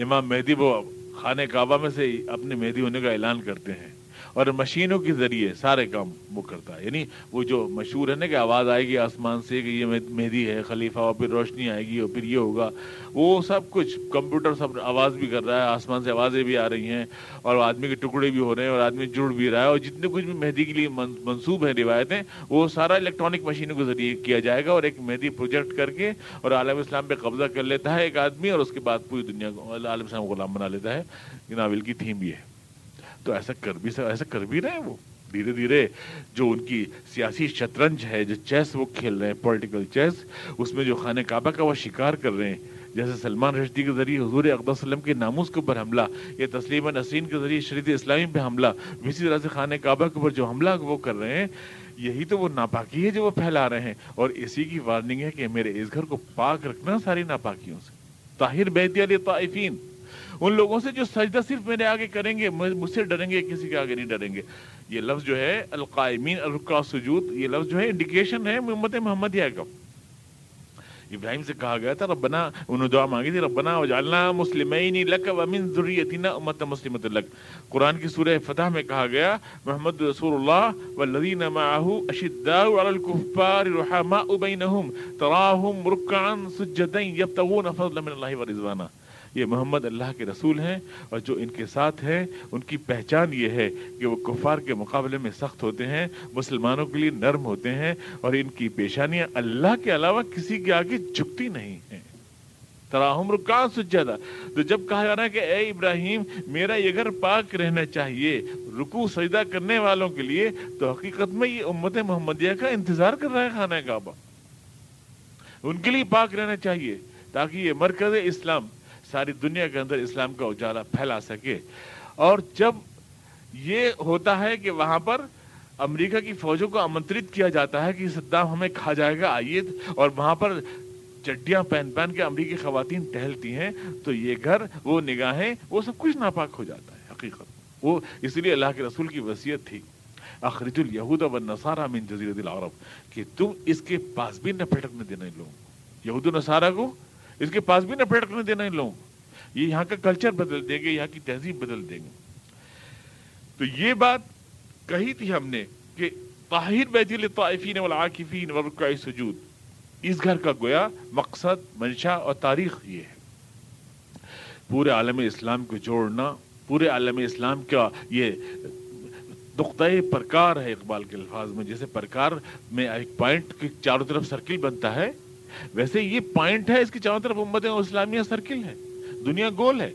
امام مہدی وہ خانہ کعبہ میں سے اپنے مہدی ہونے کا اعلان کرتے ہیں۔ اور مشینوں کے ذریعے سارے کام وہ کرتا ہے۔ یعنی وہ جو مشہور ہے نا کہ آواز آئے گی آسمان سے کہ یہ مہدی ہے، خلیفہ اور پھر روشنی آئے گی اور پھر یہ ہوگا۔ وہ سب کچھ کمپیوٹر سب آواز بھی کر رہا ہے، آسمان سے آوازیں بھی آ رہی ہیں اور آدمی کے ٹکڑے بھی ہو رہے ہیں اور آدمی جڑ بھی رہا ہے اور جتنے کچھ بھی مہدی کے لیے منسوب ہیں روایتیں، وہ سارا الیکٹرانک مشینوں کے ذریعے کیا جائے گا اور ایک مہدی پروجیکٹ کر کے اور عالم اسلام پہ قبضہ کر لیتا ہے ایک آدمی اور اس کے بعد پوری دنیا کو عالم اسلام غلام بنا لیتا ہے۔ یہ ناول کی تھیم بھی ہے۔ تو ایسا کر بھی ایسا کر بھی رہے ہیں وہ؟ دھیرے دھیرے جو ان کی سیاسی شطرنج ہے، جو چیس وہ کھیل رہے ہیں پولیٹیکل چیس اس میں جو خانہ کعبہ کا وہ شکار کر رہے ہیں۔ جیسے سلمان رشدی کے ذریعے حضور اقدام وسلم کے ناموز کے اوپر حملہ، یا تسلیم نسرین کے ذریعے شریعت اسلامی پہ حملہ، اسی طرح سے خانہ کعبہ کے اوپر جو حملہ وہ کر رہے ہیں، یہی تو وہ ناپاکی ہے جو وہ پھیلا رہے ہیں۔ اور اسی کی وارننگ ہے کہ میرے اس گھر کو پاک رکھنا ساری ناپاکیوں سے۔ طاہر بیتی علی طائفین ان لوگوں سے جو سجدہ صرف میرے آگے کریں گے، مجھ سے ڈریں گے، کسی کے آگے نہیں ڈریں گے۔ یہ لفظ جو ہے، القائمین الرکا سجود، یہ لفظ جو ہے انڈیکیشن ہے محمد محمد کا ابراہیم سے کہا گیا تھا، ربنا، انہوں دعا مانگی تھی، ربنا وجعلنا مسلمین لک ومن ذریتنا امت مسلمت لک۔ قرآن کی سورہ فتح میں کہا گیا، محمد رسول اللہ، والذین معه اشداء علی الكفار رحماء بینہم، تراہم رکعا سجدا یبتغون فضلا من اللہ ورضوانا یہ محمد اللہ کے رسول ہیں اور جو ان کے ساتھ ہیں، ان کی پہچان یہ ہے کہ وہ کفار کے مقابلے میں سخت ہوتے ہیں، مسلمانوں کے لیے نرم ہوتے ہیں اور ان کی پیشانیاں اللہ کے علاوہ کسی کے آگے جھکتی نہیں ہیں۔ تراہم رکان سجدہ۔ تو جب کہا جا رہا ہے کہ اے ابراہیم، میرا یہ گھر پاک رہنا چاہیے رکو سجدہ کرنے والوں کے لیے، تو حقیقت میں یہ امت محمدیہ کا انتظار کر رہا ہے خانہ کعبہ۔ ان کے لیے پاک رہنا چاہیے تاکہ یہ مرکز اسلام ساری دنیا کے اندر اسلام کا اجالا پھیلا سکے۔ اور جب یہ ہوتا ہے کہ وہاں پر امریکہ کی فوجوں کو آمنترت کیا جاتا ہے کہ صدام ہمیں کھا جائے گا، آئیے۔ اور وہاں پر چڈیاں پہن پہن کے امریکی خواتین ٹہلتی ہیں، تو یہ گھر، وہ نگاہیں، وہ سب کچھ ناپاک ہو جاتا ہے، حقیقت۔ وہ اس لیے اللہ کے رسول کی وصیت تھی۔ اخرج الیہود و نصارہ من جزیرت العرب، کہ تم اس کے پاس بھی نہ پھٹکنے دینا ان لوگوں یہود و نصارہ کو اس کے پاس بھی نہ پھٹکنے دینا ان لوگوں یہ یہاں کا کلچر بدل دیں گے، یہاں کی تہذیب بدل دیں گے۔ تو یہ بات کہی تھی ہم نے کہ طاہر بیت الطائفین والعاکفین والرکع سجود۔ اس گھر کا گویا مقصد، منشا اور تاریخ یہ ہے۔ پورے عالم اسلام کو جوڑنا، پورے عالم اسلام کا یہ نقطۂ پرکار ہے اقبال کے الفاظ میں۔ جیسے پرکار میں ایک پوائنٹ کے چاروں طرف سرکل بنتا ہے ویسے یہ پوائنٹ ہے، اس کی چاروں طرف امت اسلامیہ سرکل ہے دنیا گول ہے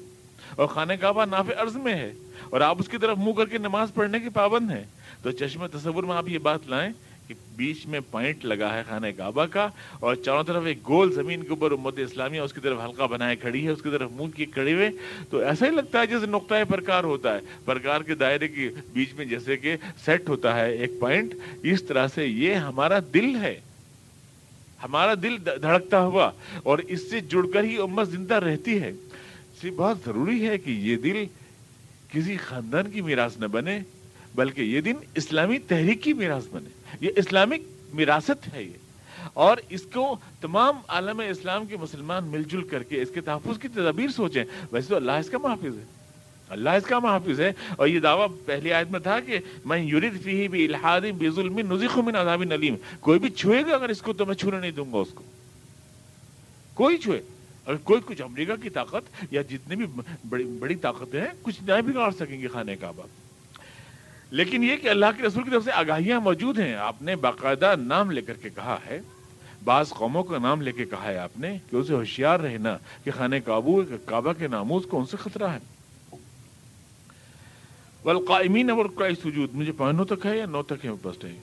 اور خانہ کعبہ ناف عرض میں ہے اور آپ اس کی طرف منہ کر کے نماز پڑھنے کے پابند ہیں۔ تو چشم تصور میں آپ یہ بات لائیں کہ بیچ میں پوائنٹ لگا ہے خانہ کعبہ کا اور چاروں طرف ایک گول زمین کے اوپر امت اسلامیہ اس کی طرف ہلکا بنائے کھڑی ہے، اس کی طرف منہ کی کھڑی ہوئے۔ تو ایسا ہی لگتا ہے جیسے نقطۂ پرکار ہوتا ہے۔ پرکار کے دائرے کے بیچ میں جیسے کہ سیٹ ہوتا ہے ایک پوائنٹ۔ اس طرح سے یہ ہمارا دل ہے۔ ہمارا دل دھڑکتا ہوا اور اس سے جڑ کر ہی امت زندہ رہتی ہے۔ اس لیے بہت ضروری ہے کہ یہ دل کسی خاندان کی میراث نہ بنے، بلکہ یہ دن اسلامی تحریک کی میراث بنے۔ یہ اسلامک وراثت ہے یہ۔ اور اس کو تمام عالم اسلام کے مسلمان مل جل کر کے اس کے تحفظ کی تدابیر سوچیں۔ ویسے تو اللہ اس کا محافظ ہے۔ اللہ اس کا محافظ ہے۔ اور یہ دعویٰ پہلی آیت میں تھا کہ میں یورد فی بھی الحاد بے ظلم نزیخ من عذاب نلیم کوئی بھی چھوئے گا اگر اس کو تو میں چھونے نہیں دوں گا اس کو۔ کوئی چھوئے۔ اگر کوئی کچھ امریکہ کی طاقت یا جتنے بھی بڑی بڑی طاقتیں ہیں، کچھ نہ بگاڑ سکیں گے خانے کعبہ۔ لیکن یہ کہ اللہ کے رسول کی طرف سے آگاہیاں موجود ہیں۔ آپ نے باقاعدہ نام لے کر کے کہا ہے۔ بعض قوموں کا نام لے کے کہا ہے آپ نے کہ اسے ہوشیار رہنا، کہ خانہ کعبہ کعبہ کے ناموز کو ان سے خطرہ ہے۔ والقائمین ورکع سجود۔ مجھے پانچ نو تک ہے یا نو تک ہے بس ہے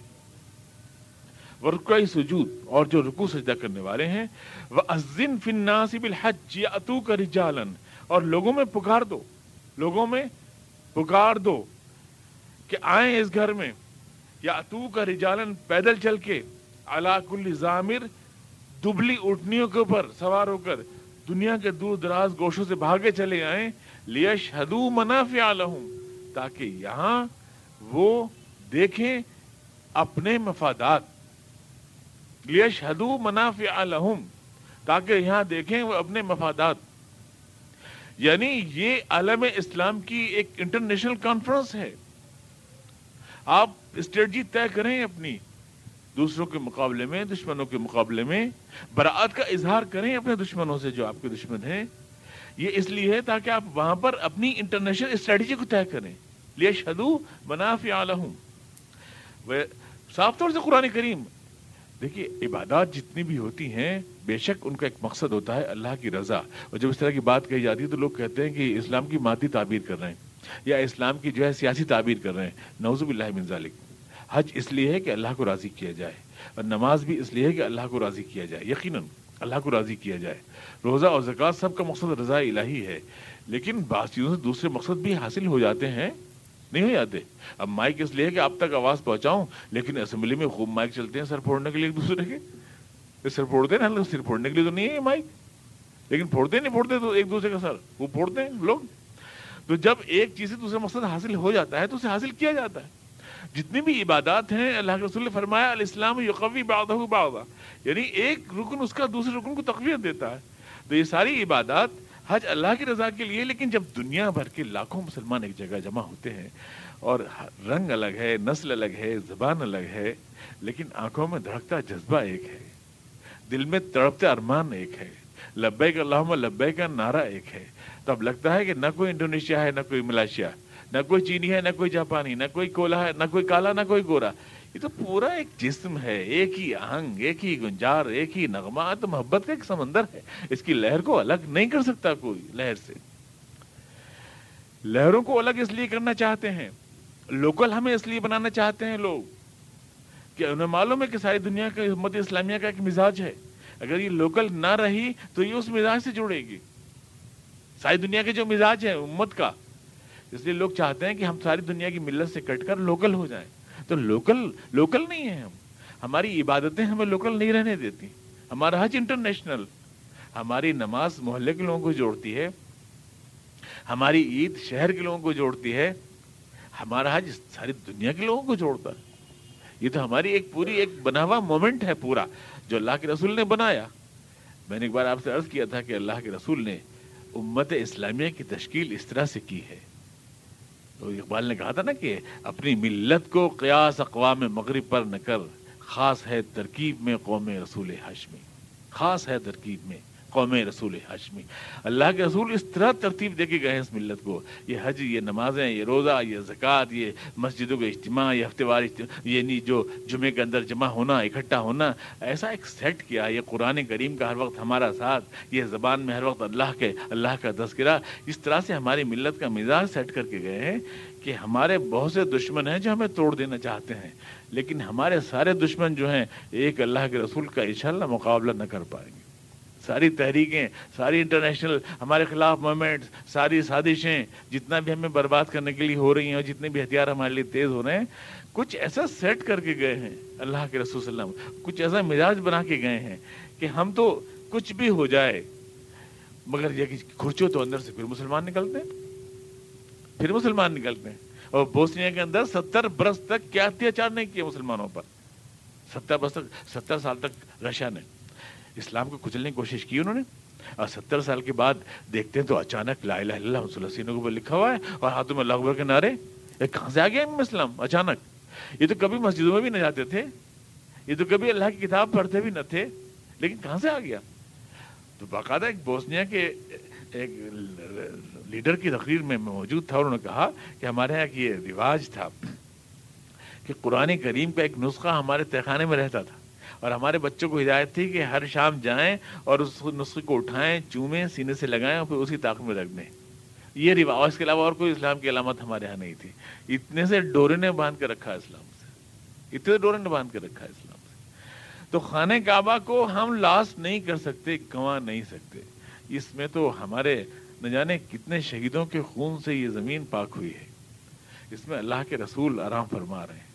ورکع سجود اور جو رکو سجدہ کرنے والے ہیں، وَأَذِّن فِي النَّاسِ بِالْحَجِّ يَأْتُوكَ رِجَالًا۔ اور لوگوں میں پکار دو، لوگوں میں پکار دو کہ آئیں اس گھر میں۔ یا اتو کا رجالن پیدل چل کے۔ علا کل زامر۔ دبلی اٹھنیوں کے اوپر سوار ہو کر۔ دنیا کے دور دراز گوشوں سے بھاگے چلے آئیں۔ لیشہدو منافع لہم تاکہ یہاں وہ دیکھیں اپنے مفادات۔ لیشہدو منافع لہم، تاکہ یہاں دیکھیں وہ اپنے مفادات۔ یعنی یہ عالم اسلام کی ایک انٹرنیشنل کانفرنس ہے۔ آپ اسٹریٹجی طے کریں اپنی، دوسروں کے مقابلے میں، دشمنوں کے مقابلے میں براعت کا اظہار کریں اپنے دشمنوں سے جو آپ کے دشمن ہیں۔ یہ اس لیے ہے تاکہ آپ وہاں پر اپنی انٹرنیشنل اسٹریٹجی کو طے کریں۔ لیے شدو منافع عالم صاف طور سے قرآن کریم۔ دیکھیے، عبادات جتنی بھی ہوتی ہیں، بے شک ان کا ایک مقصد ہوتا ہے اللہ کی رضا۔ اور جب اس طرح کی بات کہی جاتی ہے تو لوگ کہتے ہیں کہ اسلام کی مادی تعبیر کر رہے ہیں، یا اسلام کی جو ہے سیاسی تعبیر کر رہے ہیں۔ نوزب اللہ من ذالک حج اس لیے ہے کہ اللہ کو راضی کیا جائے۔ اور نماز بھی اس لیے ہے کہ اللہ کو راضی کیا جائے۔ یقیناً اللہ کو راضی کیا جائے۔ روزہ اور زکوٰۃ سب کا مقصد رضا الہی ہے، لیکن بعض چیزوں سے دوسرے مقصد بھی حاصل ہو جاتے ہیں، نہیں ہو جاتے۔ اب مائک اس لیے کہ آپ تک آواز پہنچاؤں، لیکن اسمبلی میں خوب مائک چلتے ہیں، سر پھوڑنے کے لیے ایک دوسرے کے۔ سر پھوڑتے ہیں نا سر پھوڑنے کے لیے تو نہیں ہے مائک۔ لیکن پھوڑتے نہیں پھوڑتے تو ایک دوسرے کا سر، وہ پھوڑتے ہیں لوگ۔ تو جب ایک چیز سے دوسرا مقصد حاصل ہو جاتا ہے تو اسے حاصل کیا جاتا ہے۔ جتنی بھی عبادات ہیں، اللہ کے رسول نے فرمایا، الاسلام یقوی بعضہ بعضا یعنی ایک رکن اس کا دوسرے رکن کو تقویت دیتا ہے۔ تو یہ ساری عبادات حج اللہ کی رضا کے لیے، لیکن جب دنیا بھر کے لاکھوں مسلمان ایک جگہ جمع ہوتے ہیں اور رنگ الگ ہے، نسل الگ ہے، زبان الگ ہے، لیکن آنکھوں میں دھڑکتا جذبہ ایک ہے۔ دل میں تڑپتے ارمان ایک ہے۔ لبے کا اللہ لبے کا نعرہ ایک ہے۔ تو اب لگتا ہے کہ نہ کوئی انڈونیشیا ہے، نہ کوئی ملائیشیا۔ نہ کوئی چینی ہے، نہ کوئی جاپانی، نہ کوئی کولا ہے، نہ کوئی کالا، نہ کوئی گورا۔ یہ تو پورا ایک جسم ہے، ایک ہی آہنگ ایک ہی گنجار، ایک ہی نغمہ، تو محبت کا ایک سمندر ہے۔ اس کی لہر کو الگ نہیں کر سکتا کوئی لہر سے۔ لہروں کو الگ اس لیے کرنا چاہتے ہیں۔ لوکل ہمیں اس لیے بنانا چاہتے ہیں لوگ کہ انہیں معلوم ہے کہ ساری دنیا کا، امت اسلامیہ کا ایک مزاج ہے۔ اگر یہ لوکل نہ رہی تو یہ اس مزاج سے جڑے گی۔ ساری دنیا کے جو مزاج ہے امت کا۔ اس لیے لوگ چاہتے ہیں کہ ہم ساری دنیا کی ملت سے کٹ کر لوکل ہو جائیں۔ تو لوکل لوکل نہیں ہے ہم۔ ہماری عبادتیں ہمیں لوکل نہیں رہنے دیتی۔ ہمارا حج انٹرنیشنل۔ ہماری نماز محلے کے لوگوں کو جوڑتی ہے۔ ہماری عید شہر کے لوگوں کو جوڑتی ہے۔ ہمارا حج ساری دنیا کے لوگوں کو جوڑتا ہے۔ یہ تو ہماری ایک پوری ایک بنا ہوا مومنٹ ہے پورا، جو اللہ کے رسول نے بنایا۔ میں نے ایک بار آپ سے عرض کیا تھا کہ اللہ کے رسول نے امت اسلامیہ کی تشکیل اس طرح سے کی ہے۔ اقبال نے کہا تھا نا کہ اپنی ملت کو قیاس اقوام مغرب پر نہ کر، خاص ہے ترکیب میں قوم رسول ہاشمی خاص ہے ترکیب میں قوم رسول ہاشمی اللہ کے رسول اس طرح ترتیب دے کے گئے ہیں اس ملت کو۔ یہ حج، یہ نمازیں، یہ روزہ، یہ زکوٰۃ، یہ مسجدوں کا اجتماع، یہ ہفتے وار یعنی جو جمعے کے اندر جمع ہونا، اکٹھا ہونا، ایسا ایک سیٹ کیا۔ یہ قرآن کریم کا ہر وقت ہمارا ساتھ، یہ زبان میں ہر وقت اللہ کے، اللہ کا تذکرہ۔ اس طرح سے ہماری ملت کا مزاج سیٹ کر کے گئے ہیں کہ ہمارے بہت سے دشمن ہیں جو ہمیں توڑ دینا چاہتے ہیں، لیکن ہمارے سارے دشمن جو ہیں، ایک اللہ کے رسول کا انشاءاللہ مقابلہ نہ کر پائیں گے۔ ساری تحریکیں، ساری انٹرنیشنل ہمارے خلاف موومنٹ ساری سازشیں جتنا بھی ہمیں برباد کرنے کے لیے ہو رہی ہیں اور جتنے بھی ہتھیار ہمارے لیے تیز ہو رہے ہیں، کچھ ایسا سیٹ کر کے گئے ہیں اللہ کے رسول صلی اللہ علیہ وسلم، کچھ ایسا مزاج بنا کے گئے ہیں کہ ہم تو کچھ بھی ہو جائے، مگر یہ کھرچو تو اندر سے پھر مسلمان نکلتے ہیں، پھر مسلمان نکلتے ہیں۔ اور بوسنیا کے اندر ستر برس تک کیا اتیاچار نہیں کیا مسلمانوں پر۔ ستر برس تک، ستر سال تک رشیا نے۔ اسلام کو کچلنے کی کوشش کی انہوں نے؟ اور ستر سال کے بعد دیکھتے ہیں تو اچانک لا الہ الا اللہ صلی اللہ لکھا ہوا ہے اور ہاتھوں میں اللہ اکبر کے نعرے۔ کہاں سے آ گیا اسلام؟ اچانک۔ یہ تو کبھی مسجدوں میں بھی نہ جاتے تھے۔ یہ تو کبھی اللہ کی کتاب پڑھتے بھی نہ تھے۔ لیکن کہاں سے آ گیا؟ تو باقاعدہ ایک بوسنیا کے ایک لیڈر کی تقریر میں موجود تھا، انہوں نے کہا کہ ہمارے یہاں یہ رواج تھا کہ قرآن کریم کا ایک نسخہ ہمارے تہخانے میں رہتا تھا۔ اور ہمارے بچوں کو ہدایت تھی کہ ہر شام جائیں اور اس نسخے کو اٹھائیں، چومیں، سینے سے لگائیں اور پھر اسی طاقت میں رکھ دیں۔ یہ رواج اس کے علاوہ اور کوئی اسلام کی علامت ہمارے یہاں نہیں تھی۔ اتنے سے ڈورے نے باندھ کے رکھا اسلام سے۔ اتنے ڈورے نے باندھ کے رکھا اسلام سے۔ تو خانہ کعبہ کو ہم لاس نہیں کر سکتے، گنوا نہیں سکتے۔ اس میں تو ہمارے نہ جانے کتنے شہیدوں کے خون سے یہ زمین پاک ہوئی ہے۔ اس میں اللہ کے رسول آرام فرما رہے ہیں۔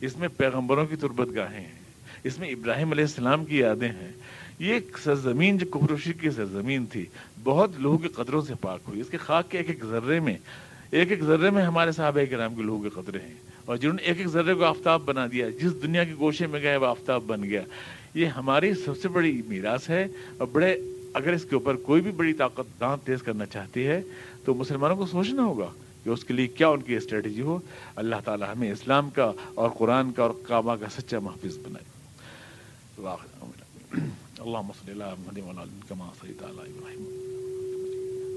اس میں پیغمبروں کی تربت گاہیں ہیں۔ اس میں ابراہیم علیہ السلام کی یادیں ہیں۔ یہ ایک سرزمین جو کفروشی کی سرزمین تھی، بہت لوہوں کے قطروں سے پاک ہوئی۔ اس کے خاک کے ایک ایک ذرے میں، ایک ایک ذرے میں ہمارے صحابہ کرام کے لوہوں کے قطرے ہیں۔ اور جنہوں نے ایک ایک ذرے کو آفتاب بنا دیا، جس دنیا کے گوشے میں گئے، وہ آفتاب بن گیا۔ یہ ہماری سب سے بڑی میراث ہے۔ اور بڑے، اگر اس کے اوپر کوئی بھی بڑی طاقت دانت تیز کرنا چاہتی ہے، تو مسلمانوں کو سوچنا ہوگا کہ اس کے لیے کیا ان کی اسٹریٹجی ہو۔ اللہ تعالی ہمیں اسلام کا اور قرآن کا اور کعبہ کا سچا محفوظ بنائے۔ واخر اللهم صل على محمد وعلى ال كما صليت على ابراهيم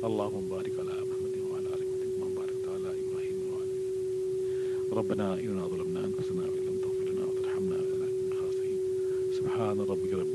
اللهم بارك على محمد وعلى ال محمد، كما باركت على ابراهيم وعلى ربنا اننا ظلمنا انفسنا وان لم تغفر لنا وترحمنا لنكن من الخاسرين سبحان ربك رب